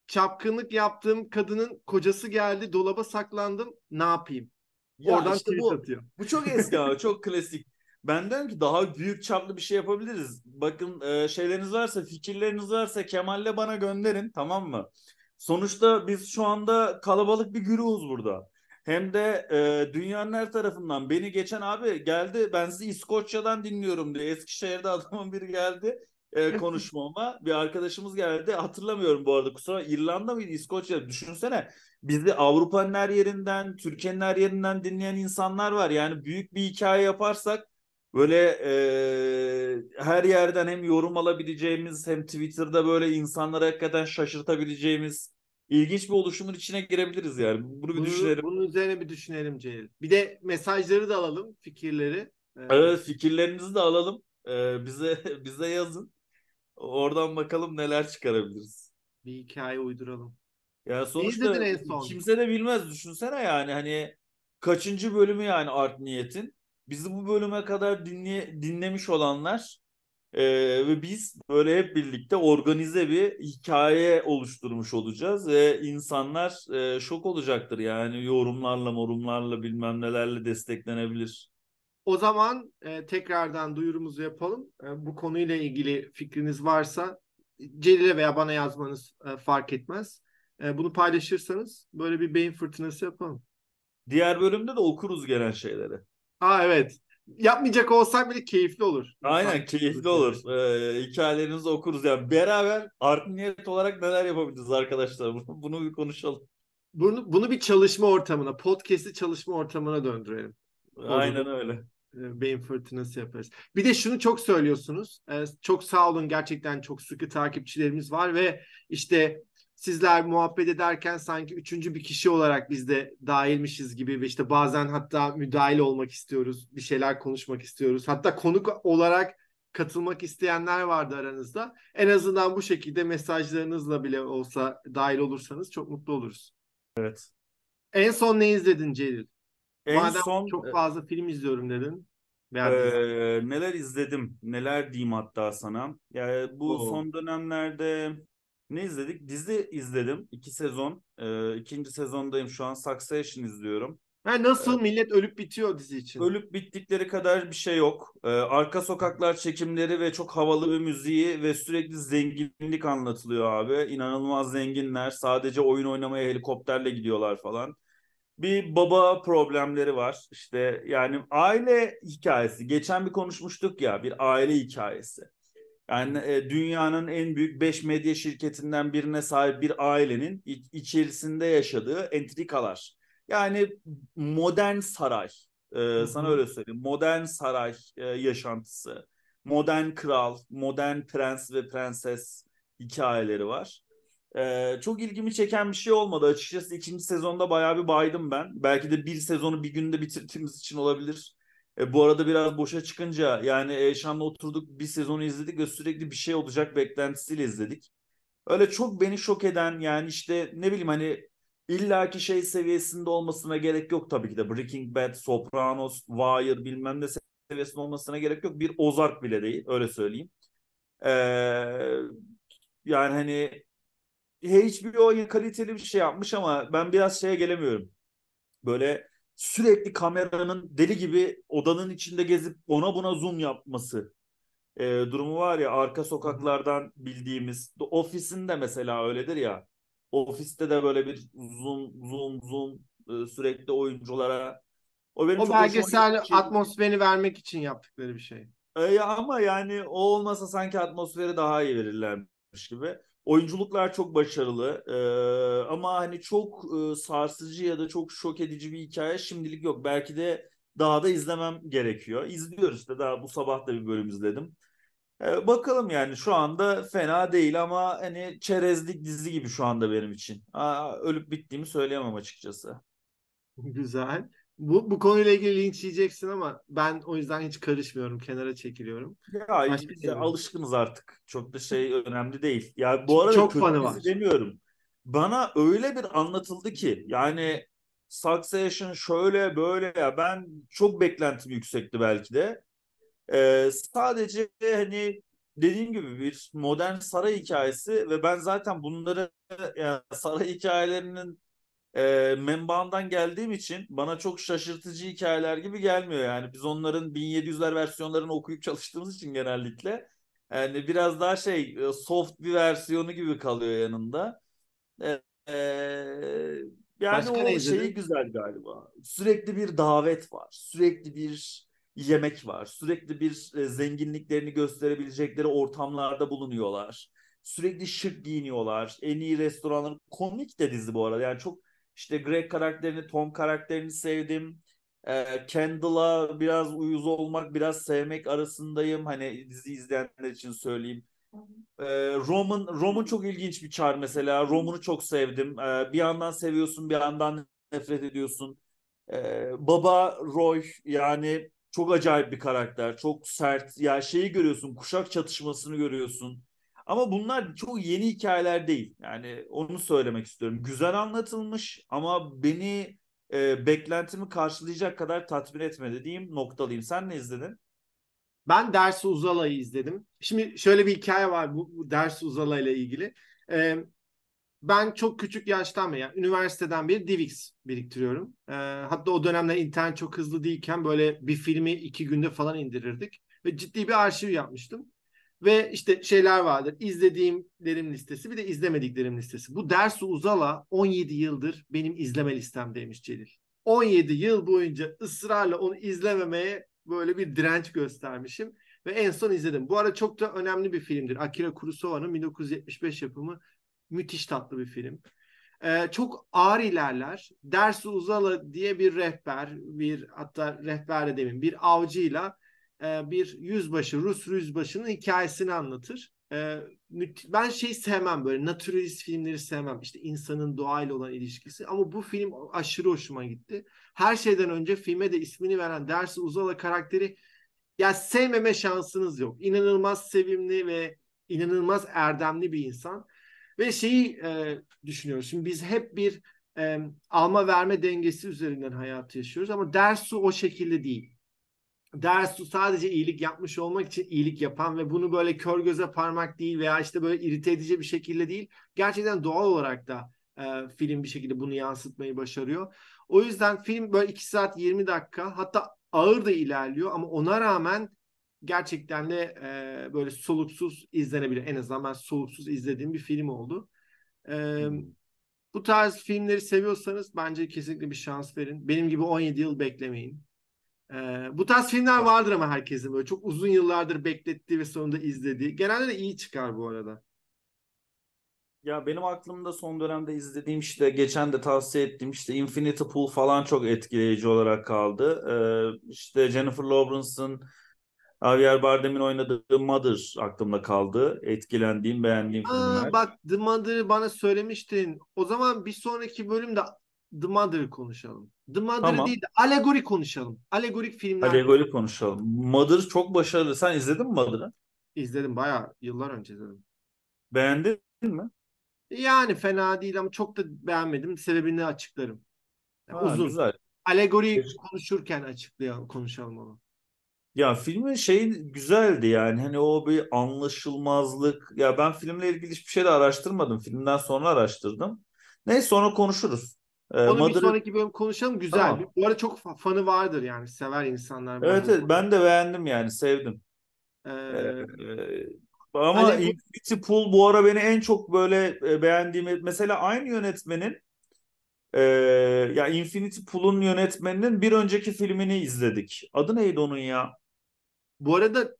Çapkınlık yaptığım kadının kocası geldi. Dolaba saklandım. Ne yapayım? Ya Oradan işte bu, atıyor. bu çok eski ama çok klasik. Ben derim ki daha büyük çaplı bir şey yapabiliriz. Bakın e, şeyleriniz varsa, fikirleriniz varsa Kemal'le bana gönderin tamam mı? Sonuçta biz şu anda kalabalık bir güruhuz burada. Hem de e, dünyanın her tarafından beni geçen abi geldi ben sizi İskoçya'dan dinliyorum diye. Eskişehir'de adamın biri geldi e, konuşmama. Bir arkadaşımız geldi. Hatırlamıyorum bu arada kusura İrlanda mıydı İskoçya düşünsene. Bizi Avrupa'nın her yerinden, Türkiye'nin her yerinden dinleyen insanlar var. Yani büyük bir hikaye yaparsak böyle e, her yerden hem yorum alabileceğimiz hem Twitter'da böyle insanları hakikaten şaşırtabileceğimiz ilginç bir oluşumun içine girebiliriz yani. Bunu bir Bunu, düşünelim. bunun üzerine bir düşünelim Celil. Bir de mesajları da alalım, fikirleri. Ee, Evet, fikirlerinizi de alalım. E, bize bize yazın. Oradan bakalım neler çıkarabiliriz. Bir hikaye uyduralım. Ya sonuçta son? kimse de bilmez. Düşünsene yani hani kaçıncı bölümü yani Art Niyet'in. Bizi bu bölüme kadar dinle, dinlemiş olanlar e, ve biz böyle hep birlikte organize bir hikaye oluşturmuş olacağız ve insanlar e, şok olacaktır yani yorumlarla morumlarla bilmem nelerle desteklenebilir. O zaman e, tekrardan duyurumuzu yapalım. E, bu konuyla ilgili fikriniz varsa Celil'e veya bana yazmanız e, fark etmez. E, bunu paylaşırsanız böyle bir beyin fırtınası yapalım. Diğer bölümde de okuruz gelen şeyleri. Aa evet. Yapmayacak olsak bile keyifli olur. Aynen İnsan- keyifli olur. Ee, hikayelerinizi okuruz yani. Beraber art niyet olarak neler yapabiliriz arkadaşlar? Bunu, bunu bir konuşalım. Bunu, bunu bir çalışma ortamına, podcast'i çalışma ortamına döndürelim. Aynen öyle. E, beyin fırtınası yaparız. Bir de şunu çok söylüyorsunuz. E, çok sağ olun gerçekten çok sıkı takipçilerimiz var ve işte sizler muhabbet ederken sanki üçüncü bir kişi olarak biz de dahilmişiz gibi ve işte bazen hatta müdahil olmak istiyoruz. Bir şeyler konuşmak istiyoruz. Hatta konuk olarak katılmak isteyenler vardı aranızda. En azından bu şekilde mesajlarınızla bile olsa dahil olursanız çok mutlu oluruz. Evet. En son ne izledin Celil? En Madem son çok fazla film izliyorum dedin. Veya dizi. e, neler izledim? Neler diyeyim hatta sana? Yani bu Oo. son dönemlerde ne izledik? Dizi izledim. iki sezon. E, ikinci sezondayım şu an. Succession izliyorum. Ha, nasıl millet ölüp bitiyor dizi için? Ölüp bittikleri kadar bir şey yok. Ee, arka sokaklar çekimleri ve çok havalı bir müziği ve sürekli zenginlik anlatılıyor abi. İnanılmaz zenginler. Sadece oyun oynamaya helikopterle gidiyorlar falan. Bir baba problemleri var. İşte yani aile hikayesi. Geçen bir konuşmuştuk ya bir aile hikayesi. Yani e, dünyanın en büyük 5 medya şirketinden birine sahip bir ailenin içerisinde yaşadığı entrikalar. Yani modern saray. E, sana öyle söyleyeyim. Modern saray e, yaşantısı. Modern kral, modern prens ve prenses hikayeleri var. Ee, çok ilgimi çeken bir şey olmadı. Açıkçası ikinci sezonda bayağı bir baydım ben. Belki de bir sezonu bir günde bitirdiğimiz için olabilir. E, bu arada biraz boşa çıkınca yani Eşan'la oturduk bir sezonu izledik ve sürekli bir şey olacak beklentisiyle izledik. Öyle çok beni şok eden yani işte ne bileyim hani illaki şey seviyesinde olmasına gerek yok tabii ki de. Breaking Bad, Sopranos, Wire bilmem ne seviyesinde olmasına gerek yok. Bir Ozark bile değil öyle söyleyeyim. Ee, yani hani HBO kaliteli bir şey yapmış ama ben biraz şeye gelemiyorum. Böyle sürekli kameranın deli gibi odanın içinde gezip ona buna zoom yapması e, durumu var ya arka sokaklardan bildiğimiz. Ofisin de mesela öyledir ya. Ofiste de böyle bir zoom zoom zoom e, sürekli oyunculara. O, benim o belgesel atmosferini vermek için yaptıkları bir şey. E, ama yani o olmasa sanki atmosferi daha iyi verirlermiş gibi. Oyunculuklar çok başarılı ee, ama hani çok e, sarsıcı ya da çok şok edici bir hikaye şimdilik yok. Belki de daha da izlemem gerekiyor. İzliyoruz işte daha bu sabah da bir bölüm izledim. Ee, bakalım yani şu anda fena değil ama hani çerezlik dizi gibi şu anda benim için. Aa, ölüp bittiğimi söyleyemem açıkçası. Güzel. Bu, bu konuyla ilgili linç yiyeceksin ama ben o yüzden hiç karışmıyorum. Kenara çekiliyorum. Ya biz de alışkınız artık. Çok da şey önemli değil. Ya bu arada çok fanı var. demiyorum. Bana öyle bir anlatıldı ki yani Succession şöyle böyle ya ben çok beklentim yüksekti belki de. Ee, sadece hani dediğim gibi bir modern saray hikayesi ve ben zaten bunları yani saray hikayelerinin e, menbaından geldiğim için bana çok şaşırtıcı hikayeler gibi gelmiyor yani. Biz onların 1700'ler versiyonlarını okuyup çalıştığımız için genellikle yani biraz daha şey e, soft bir versiyonu gibi kalıyor yanında. E, e, yani Başka o şeyi güzel galiba. Sürekli bir davet var. Sürekli bir yemek var. Sürekli bir e, zenginliklerini gösterebilecekleri ortamlarda bulunuyorlar. Sürekli şık giyiniyorlar. En iyi restoranlar. Komik de dizi bu arada. Yani çok işte Greg karakterini, Tom karakterini sevdim. E, Kendall'a biraz uyuz olmak, biraz sevmek arasındayım. Hani dizi izleyenler için söyleyeyim. E, Roman Roman çok ilginç bir çar mesela. Roman'ı çok sevdim. E, bir yandan seviyorsun, bir yandan nefret ediyorsun. E, Baba Roy yani çok acayip bir karakter. Çok sert. Ya şeyi görüyorsun, kuşak çatışmasını görüyorsun. Ama bunlar çok yeni hikayeler değil. Yani onu söylemek istiyorum. Güzel anlatılmış ama beni e, beklentimi karşılayacak kadar tatmin etmedi diyeyim noktalıyım. Sen ne izledin? Ben Dersi Uzala'yı izledim. Şimdi şöyle bir hikaye var bu, bu Dersi Uzala ile ilgili. Ee, ben çok küçük yaştan beri yani üniversiteden beri DivX biriktiriyorum. Ee, hatta o dönemler internet çok hızlı değilken böyle bir filmi iki günde falan indirirdik. Ve ciddi bir arşiv yapmıştım. Ve işte şeyler vardır. İzlediğimlerim listesi bir de izlemediklerim listesi. Bu Dersu Uzala 17 yıldır benim izleme listemdeymiş Celil. 17 yıl boyunca ısrarla onu izlememeye böyle bir direnç göstermişim. Ve en son izledim. Bu arada çok da önemli bir filmdir. Akira Kurosawa'nın 1975 yapımı müthiş tatlı bir film. Ee, çok ağır ilerler. Dersu Uzala diye bir rehber, bir hatta rehber de demin bir avcıyla e, bir yüzbaşı, Rus yüzbaşının hikayesini anlatır. E, ben şey sevmem böyle naturalist filmleri sevmem. İşte insanın doğayla olan ilişkisi ama bu film aşırı hoşuma gitti. Her şeyden önce filme de ismini veren Dersi Uzala karakteri ya sevmeme şansınız yok. İnanılmaz sevimli ve inanılmaz erdemli bir insan. Ve şeyi e, düşünüyoruz. Şimdi biz hep bir e, alma verme dengesi üzerinden hayatı yaşıyoruz ama Dersu o şekilde değil. Dersu sadece iyilik yapmış olmak için iyilik yapan ve bunu böyle kör göze parmak değil veya işte böyle irite edici bir şekilde değil. Gerçekten doğal olarak da e, film bir şekilde bunu yansıtmayı başarıyor. O yüzden film böyle 2 saat 20 dakika hatta ağır da ilerliyor ama ona rağmen gerçekten de e, böyle soluksuz izlenebilir. En azından ben soluksuz izlediğim bir film oldu. E, hmm. Bu tarz filmleri seviyorsanız bence kesinlikle bir şans verin. Benim gibi 17 yıl beklemeyin. E, bu tarz filmler vardır ama herkesin böyle çok uzun yıllardır beklettiği ve sonunda izlediği. Genelde de iyi çıkar bu arada. Ya benim aklımda son dönemde izlediğim işte geçen de tavsiye ettiğim işte Infinity Pool falan çok etkileyici olarak kaldı. Ee, işte Jennifer Lawrence'ın Javier Bardem'in oynadığı Mother aklımda kaldı. Etkilendiğim, beğendiğim Aa, filmler. Bak The Mother'ı bana söylemiştin. O zaman bir sonraki bölümde The Mother'ı konuşalım. The Mother'ı tamam. değil de Alegori konuşalım. Alegorik filmler. Alegori konuşalım. Mother çok başarılı. Sen izledin mi Mother'ı? İzledim. Bayağı yıllar önce izledim. Beğendin mi? Yani fena değil ama çok da beğenmedim. Sebebini açıklarım. Yani ha, uzun. Güzel. Alegori konuşurken açıklayalım, konuşalım onu. Ya filmin şey güzeldi yani hani o bir anlaşılmazlık. Ya ben filmle ilgili hiçbir şey de araştırmadım. Filmden sonra araştırdım. Neyse sonra konuşuruz. Ee, Onu Mother... bir sonraki bölüm konuşalım. Güzel. Tamam. Bu arada çok fanı vardır yani. Sever insanlar. Evet evet ben de beğendim yani sevdim. Ee, ee, ama hani... Infinity Pool bu ara beni en çok böyle e, beğendiğim mesela aynı yönetmenin e, ya Infinity Pool'un yönetmeninin bir önceki filmini izledik. Adı neydi onun ya? Bu arada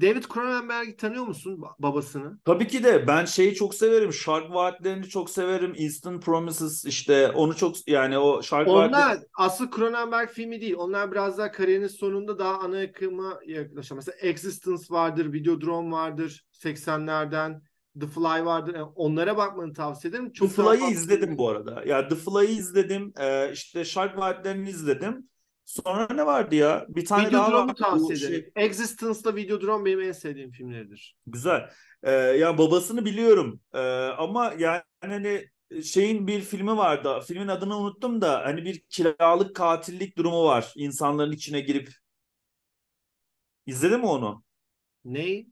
David Cronenberg'i tanıyor musun babasını? Tabii ki de ben şeyi çok severim. Shark Vaatlerini çok severim. Instant Promises işte onu çok yani o Shark Onlar Vaatleri... asıl Cronenberg filmi değil. Onlar biraz daha kariyerinin sonunda daha ana akıma yaklaşan. Mesela Existence vardır, Videodrome vardır 80'lerden. The Fly vardır. Yani onlara bakmanı tavsiye ederim. Çok The Fly'ı izledim bu arada. Ya yani The Fly'ı izledim. Ee, işte Shark Vaatlerini izledim. Sonra ne vardı ya? Bir tane Videodrome'u daha var. tavsiye ederim. Şey... Existence'la Videodrome benim en sevdiğim filmleridir. Güzel. Ee, ya babasını biliyorum. Ee, ama yani hani şeyin bir filmi vardı. Filmin adını unuttum da hani bir kiralık katillik durumu var. İnsanların içine girip. İzledin mi onu? Ney?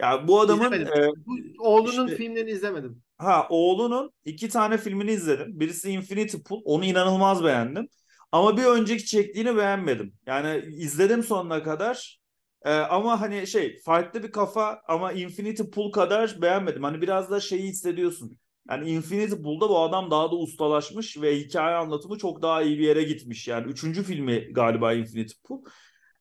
Ya bu adamın e, bu, oğlunun işte, filmlerini izlemedim. Ha oğlunun iki tane filmini izledim. Birisi Infinity Pool. Onu inanılmaz beğendim. Ama bir önceki çektiğini beğenmedim. Yani izledim sonuna kadar. Ee, ama hani şey farklı bir kafa ama Infinity Pool kadar beğenmedim. Hani biraz da şeyi hissediyorsun. Yani Infinity Pool'da bu adam daha da ustalaşmış ve hikaye anlatımı çok daha iyi bir yere gitmiş. Yani üçüncü filmi galiba Infinity Pool.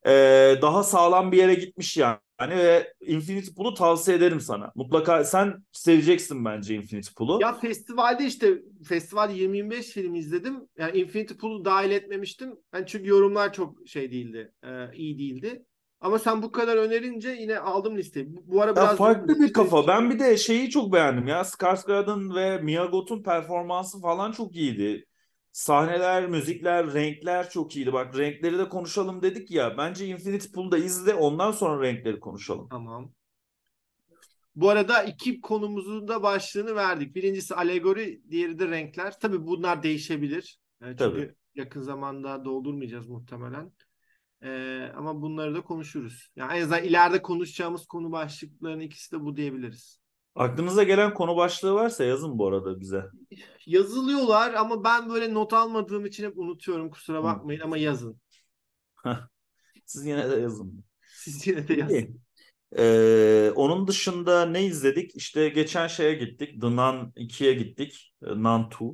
Ee, daha sağlam bir yere gitmiş yani. Yani ve Infinity Pool'u tavsiye ederim sana. Mutlaka sen seveceksin bence Infinity Pool'u. Ya festivalde işte festival 20-25 film izledim. Yani Infinity Pool'u dahil etmemiştim. Yani çünkü yorumlar çok şey değildi. E, iyi değildi. Ama sen bu kadar önerince yine aldım listeyi. Bu, bu ara biraz ya farklı bir kafa. Ben bir de şeyi çok beğendim ya. Skarsgård'ın ve Mia Goth'un performansı falan çok iyiydi. Sahneler, müzikler, renkler çok iyiydi. Bak renkleri de konuşalım dedik ya. Bence Infinity Pool'da izle ondan sonra renkleri konuşalım. Tamam. Bu arada iki konumuzun da başlığını verdik. Birincisi alegori, diğeri de renkler. Tabii bunlar değişebilir. E, çünkü Tabii. yakın zamanda doldurmayacağız muhtemelen. Ee, ama bunları da konuşuruz. Yani en azından ileride konuşacağımız konu başlıklarının ikisi de bu diyebiliriz. Aklınıza gelen konu başlığı varsa yazın bu arada bize. Yazılıyorlar ama ben böyle not almadığım için hep unutuyorum kusura bakmayın ama yazın. Siz yine de yazın. Siz yine de yazın. Ee, onun dışında ne izledik? İşte geçen şeye gittik. The Nun 2'ye gittik. Nun 2.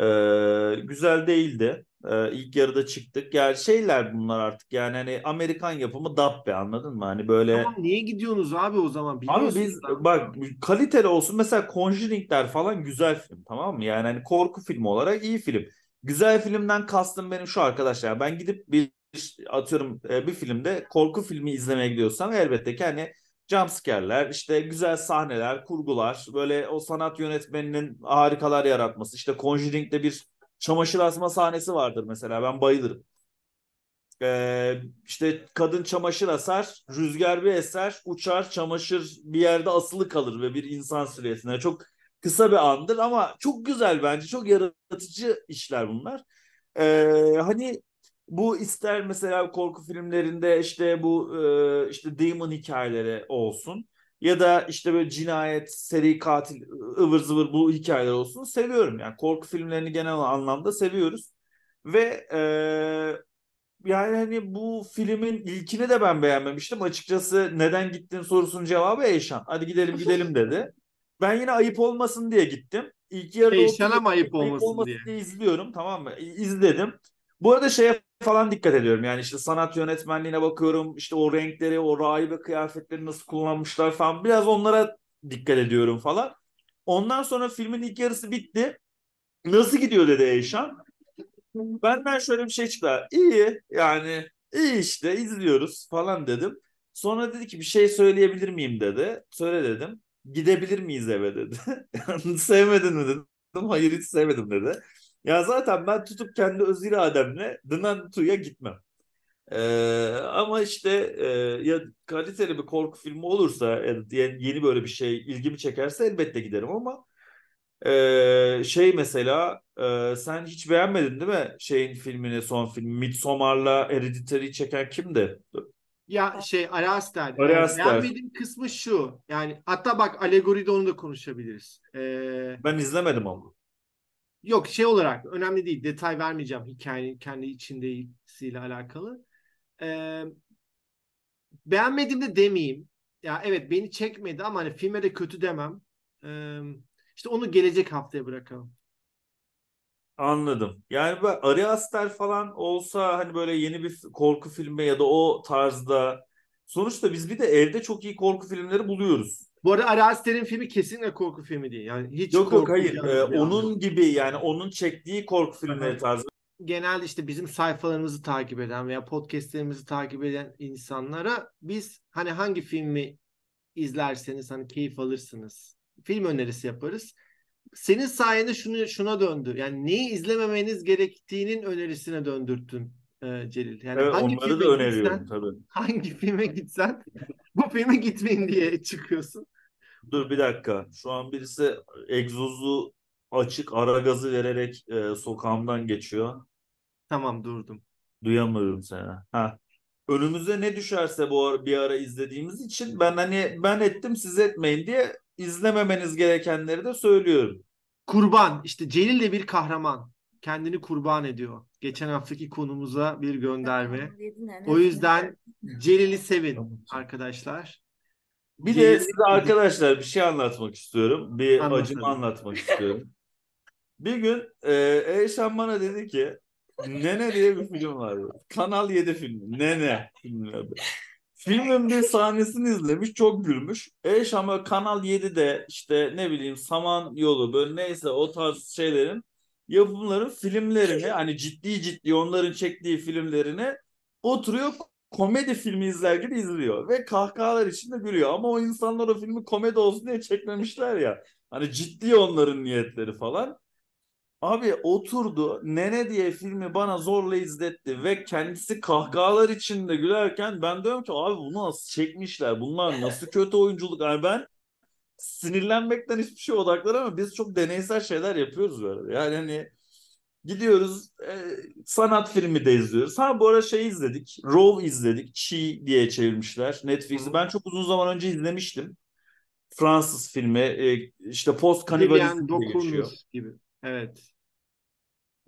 Ee, güzel değildi. Ee, ilk yarıda çıktık. Yani şeyler bunlar artık. Yani hani Amerikan yapımı dub be anladın mı? Hani böyle Tamam niye gidiyorsunuz abi o zaman? Abi biz abi. bak kaliteli olsun. Mesela Conjuring'ler falan güzel film tamam mı? Yani hani korku filmi olarak iyi film. Güzel filmden kastım benim şu arkadaşlar. Ben gidip bir atıyorum e, bir filmde korku filmi izlemeye gidiyorsam elbette ki hani jumpscare'ler, işte güzel sahneler, kurgular, böyle o sanat yönetmeninin harikalar yaratması. İşte Conjuring'de bir çamaşır asma sahnesi vardır mesela ben bayılırım. Ee, işte kadın çamaşır asar, rüzgar bir eser, uçar, çamaşır bir yerde asılı kalır ve bir insan süresine. Çok kısa bir andır ama çok güzel bence. Çok yaratıcı işler bunlar. Ee, hani bu ister mesela korku filmlerinde işte bu e, işte demon hikayeleri olsun. ya da işte böyle cinayet, seri katil, ıvır zıvır bu hikayeler olsun seviyorum. Yani korku filmlerini genel anlamda seviyoruz. Ve e, yani hani bu filmin ilkini de ben beğenmemiştim. Açıkçası neden gittin sorusunun cevabı Eyşan. Hadi gidelim gidelim dedi. Ben yine ayıp olmasın diye gittim. İlk yarıda Eyşan'a mı ayıp olmasın, ayıp olmasın diye. diye izliyorum tamam mı? İzledim. Bu arada şeye falan dikkat ediyorum. Yani işte sanat yönetmenliğine bakıyorum. İşte o renkleri, o rahibe kıyafetleri nasıl kullanmışlar falan. Biraz onlara dikkat ediyorum falan. Ondan sonra filmin ilk yarısı bitti. Nasıl gidiyor dedi Eyşan. Benden şöyle bir şey çıktı. İyi yani iyi işte izliyoruz falan dedim. Sonra dedi ki bir şey söyleyebilir miyim dedi. Söyle dedim. Gidebilir miyiz eve dedi. Sevmedin mi dedim. Hayır hiç sevmedim dedi. Ya zaten ben tutup kendi öz irademle Dınan Tu'ya gitmem. Ee, ama işte e, ya kaliteli bir korku filmi olursa yani yeni böyle bir şey ilgimi çekerse elbette giderim ama e, şey mesela e, sen hiç beğenmedin değil mi şeyin filmini son film Midsommar'la Hereditary'i çeken kimdi? Ya şey Ari Aster. Ari Aster. beğenmediğim kısmı şu. Yani hatta bak alegoride onu da konuşabiliriz. Ee, Ben izlemedim ama. Yok şey olarak önemli değil. Detay vermeyeceğim hikayenin kendi içindeysiyle alakalı. Ee, beğenmedim de demeyeyim. Ya evet beni çekmedi ama hani filme de kötü demem. Ee, işte onu gelecek haftaya bırakalım. Anladım. Yani böyle Ari Aster falan olsa hani böyle yeni bir korku filmi ya da o tarzda sonuçta biz bir de evde çok iyi korku filmleri buluyoruz. Bu arada Ari Aster'in filmi kesinlikle korku filmi değil. Yani hiç Yok yok hayır. Ee, onun anlamda. gibi yani onun çektiği korku filmleri tarzı. genelde işte bizim sayfalarımızı takip eden veya podcastlerimizi takip eden insanlara biz hani hangi filmi izlerseniz hani keyif alırsınız. Film önerisi yaparız. Senin sayende şunu şuna döndü. Yani neyi izlememeniz gerektiğinin önerisine döndürttün e, Celil. Yani Evet, hangi onları filme da öneriyorum gitsen, tabii. hangi filme gitsen bu filme gitmeyin diye çıkıyorsun. Dur bir dakika. Şu an birisi egzozu açık ara gazı vererek e, sokağımdan geçiyor. Tamam durdum. Duyamıyorum seni. Ha. Önümüze ne düşerse bu ara, bir ara izlediğimiz için ben hani ben ettim siz etmeyin diye izlememeniz gerekenleri de söylüyorum. Kurban. İşte Celil de bir kahraman. Kendini kurban ediyor. Geçen haftaki konumuza bir gönderme. O yüzden Celil'i sevin arkadaşlar. Bir de size arkadaşlar bir şey anlatmak istiyorum. Bir Anlat acımı anlatmak istiyorum. Bir gün e, Eyşan bana dedi ki Nene diye bir film vardı. Kanal 7 filmi. Nene filmin adı. Filmin bir sahnesini izlemiş çok gülmüş. Eyşan böyle Kanal 7'de işte ne bileyim Saman Yolu böyle neyse o tarz şeylerin yapımların filmlerini hani ciddi ciddi onların çektiği filmlerini oturuyor komedi filmi izler gibi izliyor. Ve kahkahalar içinde gülüyor. Ama o insanlar o filmi komedi olsun diye çekmemişler ya. Hani ciddi onların niyetleri falan. Abi oturdu Nene diye filmi bana zorla izletti ve kendisi kahkahalar içinde gülerken ben diyorum ki abi bunu nasıl çekmişler bunlar nasıl kötü oyunculuk yani ben sinirlenmekten hiçbir şey odaklanamıyorum biz çok deneysel şeyler yapıyoruz böyle yani hani gidiyoruz e, sanat filmi de izliyoruz ha bu ara şey izledik Row izledik Chi diye çevirmişler Netflix'i ben çok uzun zaman önce izlemiştim Fransız filmi e, işte post kanibalizm geçiyor. Gibi. Evet.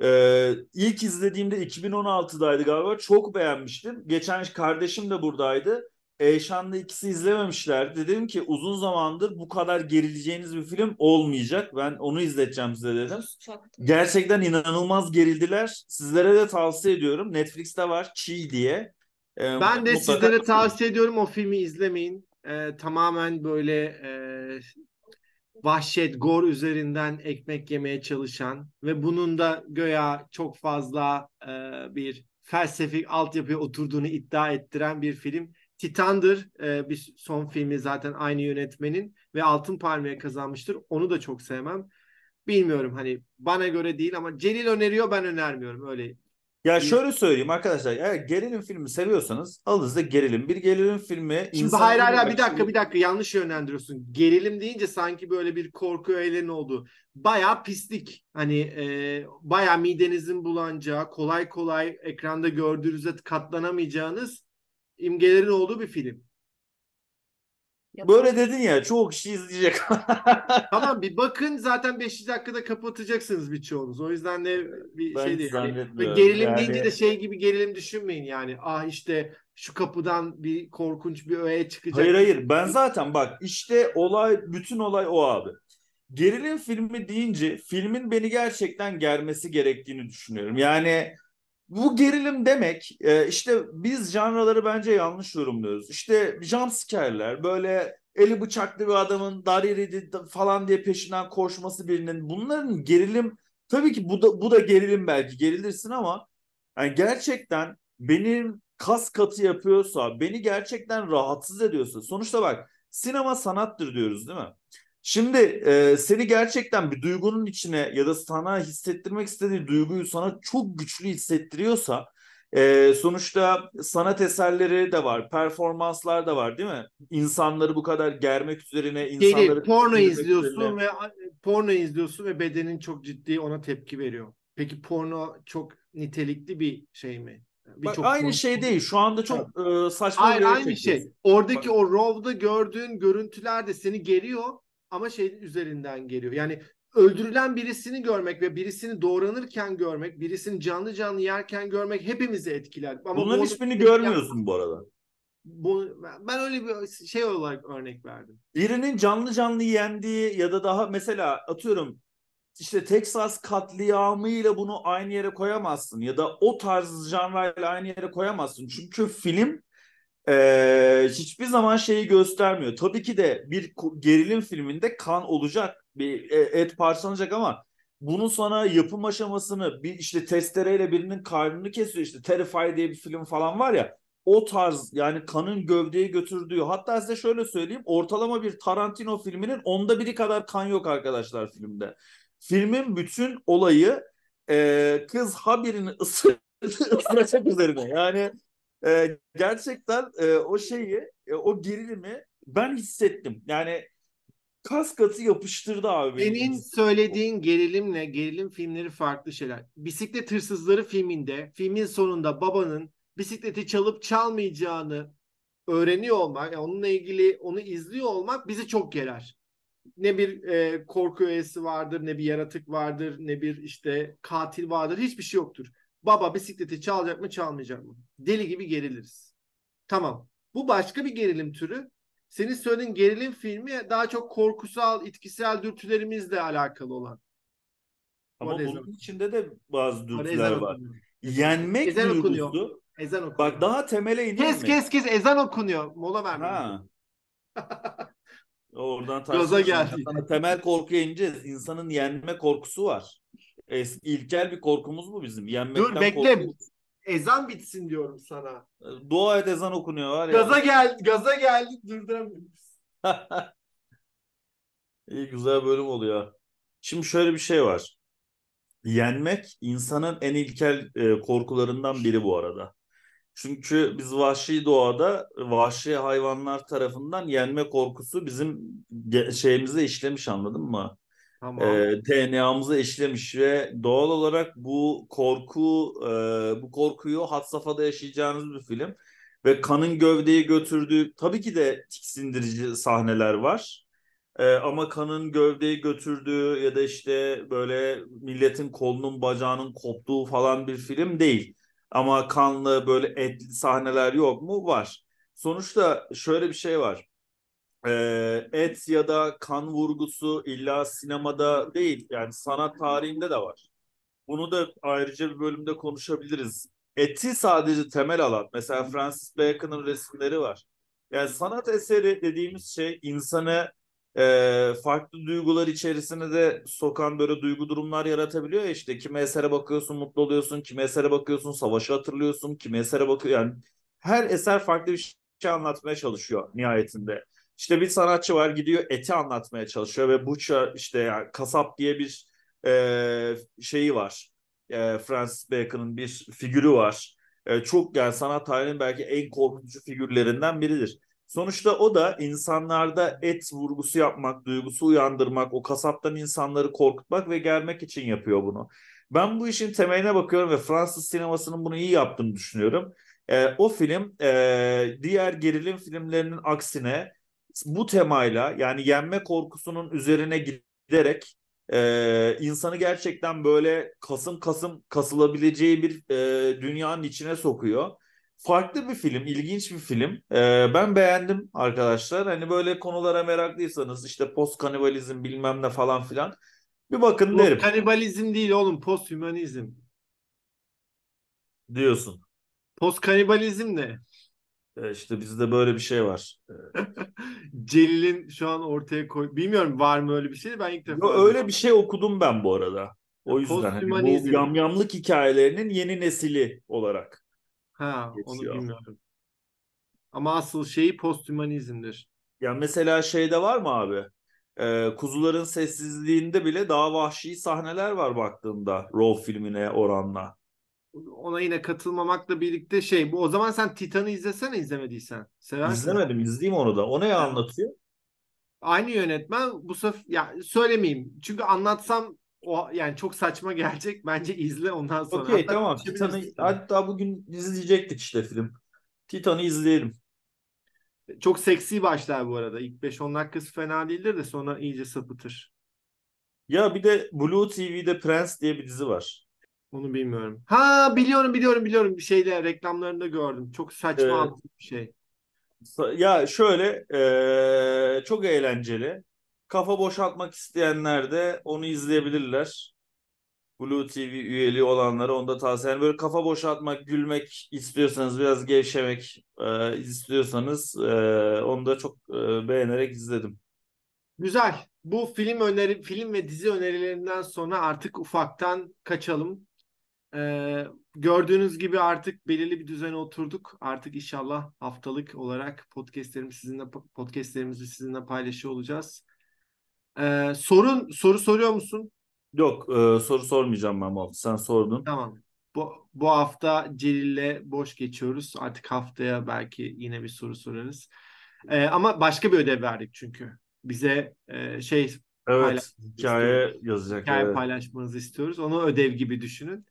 Ee, ilk izlediğimde 2016'daydı galiba. Çok beğenmiştim. Geçen kardeşim de buradaydı. Eyşan'da ikisi izlememişlerdi. Dedim ki uzun zamandır bu kadar gerileceğiniz bir film olmayacak. Ben onu izleteceğim size dedim. Gerçekten inanılmaz gerildiler. Sizlere de tavsiye ediyorum. Netflix'te var Çiğ diye. Ee, Ben de mutlaka- sizlere tavsiye ediyorum o filmi izlemeyin. Ee, tamamen böyle e, vahşet, gor üzerinden ekmek yemeye çalışan ve bunun da göya çok fazla e, bir felsefik altyapıya oturduğunu iddia ettiren bir film. Titan'dır e, bir son filmi zaten aynı yönetmenin ve Altın Palmiye kazanmıştır. Onu da çok sevmem. Bilmiyorum hani bana göre değil ama Celil öneriyor ben önermiyorum öyle. Ya şöyle söyleyeyim arkadaşlar. Eğer gerilim filmi seviyorsanız alın size gerilim. Bir gerilim filmi Şimdi hayır hayır bir dakika bir dakika yanlış yönlendiriyorsun. Gerilim deyince sanki böyle bir korku öğelerin olduğu. Bayağı pislik. Hani e, bayağı midenizin bulanacağı, kolay kolay ekranda gördüğünüzde katlanamayacağınız imgelerin olduğu bir film. Böyle dedin ya çoğu kişi izleyecek. Tamam bir bakın zaten 5. dakikada kapatacaksınız birçoğunuz. O yüzden de bir Ben şey değil. Hani gerilim Yani- deyince de şey gibi gerilim düşünmeyin yani. Ah işte şu kapıdan bir korkunç bir öğe çıkacak. Hayır hayır ben zaten bak işte olay bütün olay o abi. Gerilim filmi deyince filmin beni gerçekten germesi gerektiğini düşünüyorum. Yani bu gerilim demek e, işte biz janraları bence yanlış yorumluyoruz. İşte jumpscare'ler böyle eli bıçaklı bir adamın dariridi falan diye peşinden koşması birinin bunların gerilim tabii ki bu da bu da gerilim belki gerilirsin ama yani gerçekten benim kas katı yapıyorsa, beni gerçekten rahatsız ediyorsa, sonuçta bak sinema sanattır diyoruz değil mi? Şimdi e, seni gerçekten bir duygunun içine ya da sana hissettirmek istediği duyguyu sana çok güçlü hissettiriyorsa, e, sonuçta sanat eserleri de var, performanslar da var değil mi? İnsanları bu kadar germek üzerine, insanları Geri porno izliyorsun üzerine. ve porno izliyorsun ve bedenin çok ciddi ona tepki veriyor. Peki porno çok nitelikli bir şey mi? Bak, Birçok aynı porno- şey değil. Şu anda çok e, saçma Hayır bir aynı çekiyoruz. şey. Oradaki Bak- o RAW'da gördüğün görüntüler de seni geriyor ama şey üzerinden geliyor. Yani öldürülen birisini görmek ve birisini doğranırken görmek, birisini canlı canlı yerken görmek hepimizi etkiler. Ama Bunların bu- hiçbirini görmüyorsun bu arada. Bu, ben öyle bir şey olarak örnek verdim. Birinin canlı canlı yendiği ya da daha mesela atıyorum işte Texas katliamıyla bunu aynı yere koyamazsın ya da o tarz janrayla aynı yere koyamazsın. Çünkü film eee, hiçbir zaman şeyi göstermiyor. Tabii ki de bir gerilim filminde kan olacak, bir e, et parçalanacak ama bunun sana yapım aşamasını bir işte testereyle birinin karnını kesiyor işte Terrify diye bir film falan var ya o tarz yani kanın gövdeyi götürdüğü hatta size şöyle söyleyeyim ortalama bir Tarantino filminin onda biri kadar kan yok arkadaşlar filmde. Filmin bütün olayı e, kız ha birini ısır, ısıracak üzerine yani e, gerçekten e, o şeyi e, o gerilimi ben hissettim yani kas katı yapıştırdı abi. Senin söylediğin gerilimle gerilim filmleri farklı şeyler. Bisiklet Hırsızları filminde filmin sonunda babanın bisikleti çalıp çalmayacağını öğreniyor olmak, yani onunla ilgili onu izliyor olmak bizi çok gerer. Ne bir e, korku öğesi vardır, ne bir yaratık vardır, ne bir işte katil vardır. Hiçbir şey yoktur. Baba bisikleti çalacak mı, çalmayacak mı? Deli gibi geriliriz. Tamam. Bu başka bir gerilim türü. Senin söylediğin gerilim filmi daha çok korkusal, itkisel dürtülerimizle alakalı olan. Ama Orada bunun içinde de bazı dürtüler var. Yenmek Ezan duygusu. okunuyor. Ezan okunuyor. Bak daha temele ineyim kes mi? kes kes ezan okunuyor. Mola verme. Ha. Oradan Gaza geldi. sana temel korkuya ineceğiz. İnsanın yenme korkusu var. Es, ilkel bir korkumuz bu bizim. Yenmekten Dur bekle. korkumuz. Ezan bitsin diyorum sana. Dua et ezan okunuyor var ya. Gaza gel, gaza geldik durduramıyoruz. İyi güzel bölüm oluyor. Şimdi şöyle bir şey var. Yenmek insanın en ilkel e, korkularından biri bu arada. Çünkü biz vahşi doğada vahşi hayvanlar tarafından yenme korkusu bizim şeyimize işlemiş anladın mı? Tamam. e, DNA'mıza işlemiş ve doğal olarak bu korku e, bu korkuyu had safhada yaşayacağınız bir film ve kanın gövdeyi götürdüğü tabii ki de tiksindirici sahneler var. E, ama kanın gövdeyi götürdüğü ya da işte böyle milletin kolunun bacağının koptuğu falan bir film değil. Ama kanlı böyle etli sahneler yok mu? Var. Sonuçta şöyle bir şey var. Ee, et ya da kan vurgusu illa sinemada değil yani sanat tarihinde de var. Bunu da ayrıca bir bölümde konuşabiliriz. Eti sadece temel alan. Mesela Francis Bacon'ın resimleri var. Yani sanat eseri dediğimiz şey insanı e, farklı duygular içerisine de sokan böyle duygu durumlar yaratabiliyor ya işte. Kime esere bakıyorsun mutlu oluyorsun, kime esere bakıyorsun savaşı hatırlıyorsun, kime esere bakıyor yani her eser farklı bir şey anlatmaya çalışıyor nihayetinde. İşte bir sanatçı var gidiyor eti anlatmaya çalışıyor ve butcher işte yani kasap diye bir e, şeyi var. E, Francis Bacon'ın bir figürü var. E, çok yani sanat tarihinin belki en korkutucu figürlerinden biridir. Sonuçta o da insanlarda et vurgusu yapmak, duygusu uyandırmak, o kasaptan insanları korkutmak ve germek için yapıyor bunu. Ben bu işin temeline bakıyorum ve Fransız sinemasının bunu iyi yaptığını düşünüyorum. E, o film e, diğer gerilim filmlerinin aksine bu temayla yani yenme korkusunun üzerine giderek e, insanı gerçekten böyle kasım kasım kasılabileceği bir e, dünyanın içine sokuyor. Farklı bir film, ilginç bir film. E, ben beğendim arkadaşlar. Hani böyle konulara meraklıysanız işte post kanibalizm bilmem ne falan filan bir bakın derim kanibalizm değil oğlum posthümanizm. diyorsun. Post kanibalizm ne? E, işte bizde böyle bir şey var. Celil'in şu an ortaya koy... Bilmiyorum var mı öyle bir şey ben ilk defa. Yo, öyle bir şey okudum ben bu arada. O yüzden hani bu posthümanizm. yamyamlık hikayelerinin yeni nesili olarak Ha onu geçiyor. bilmiyorum. Ama asıl şeyi posthümanizmdir. Ya mesela şeyde var mı abi? Ee, Kuzuların Sessizliğinde bile daha vahşi sahneler var baktığında Raw filmine oranla. Ona yine katılmamakla birlikte şey bu o zaman sen Titan'ı izlesene izlemediysen. Seversin. İzlemedim, izleyeyim onu da. O ne anlatıyor? Aynı yönetmen bu sefer ya söylemeyeyim. Çünkü anlatsam o yani çok saçma gelecek. Bence izle ondan sonra. Okey tamam. Titan'ı hatta bugün izleyecektik işte film. Titan'ı izleyelim. Çok seksi başlar bu arada. İlk 5-10 dakikası fena değildir de sonra iyice sapıtır. Ya bir de Blue TV'de Prens diye bir dizi var. Onu bilmiyorum. Ha biliyorum biliyorum biliyorum. Bir şeyde reklamlarında gördüm. Çok saçma Evet. absürt bir şey. Ya şöyle eee, çok eğlenceli. Kafa boşaltmak isteyenler de onu izleyebilirler. Blue TV üyeliği olanlara onu da tavsiye ederim. Böyle kafa boşaltmak, gülmek istiyorsanız, biraz gevşemek eee, istiyorsanız eee, onu da çok eee, beğenerek izledim. Güzel. Bu film öneri, film ve dizi önerilerinden sonra artık ufaktan kaçalım. Ee, gördüğünüz gibi artık belirli bir düzene oturduk. Artık inşallah haftalık olarak podcastlerimizi sizinle podcastlerimizi sizinle paylaşıyor olacağız. Ee, sorun soru soruyor musun? Yok, eee, soru sormayacağım ben Mahmut. Sen sordun. Tamam. Bu, bu hafta Celil'le boş geçiyoruz. Artık haftaya belki yine bir soru sorarız. Ee, ama başka bir ödev verdik çünkü. Bize e, şey Evet, hikaye istiyoruz. yazacak. Hikaye evet. paylaşmanızı istiyoruz. Onu ödev gibi düşünün.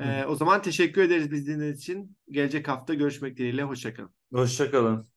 Ee, o zaman teşekkür ederiz biz dinlediğiniz için. Gelecek hafta görüşmek dileğiyle. Hoşçakalın. Hoşça kalın.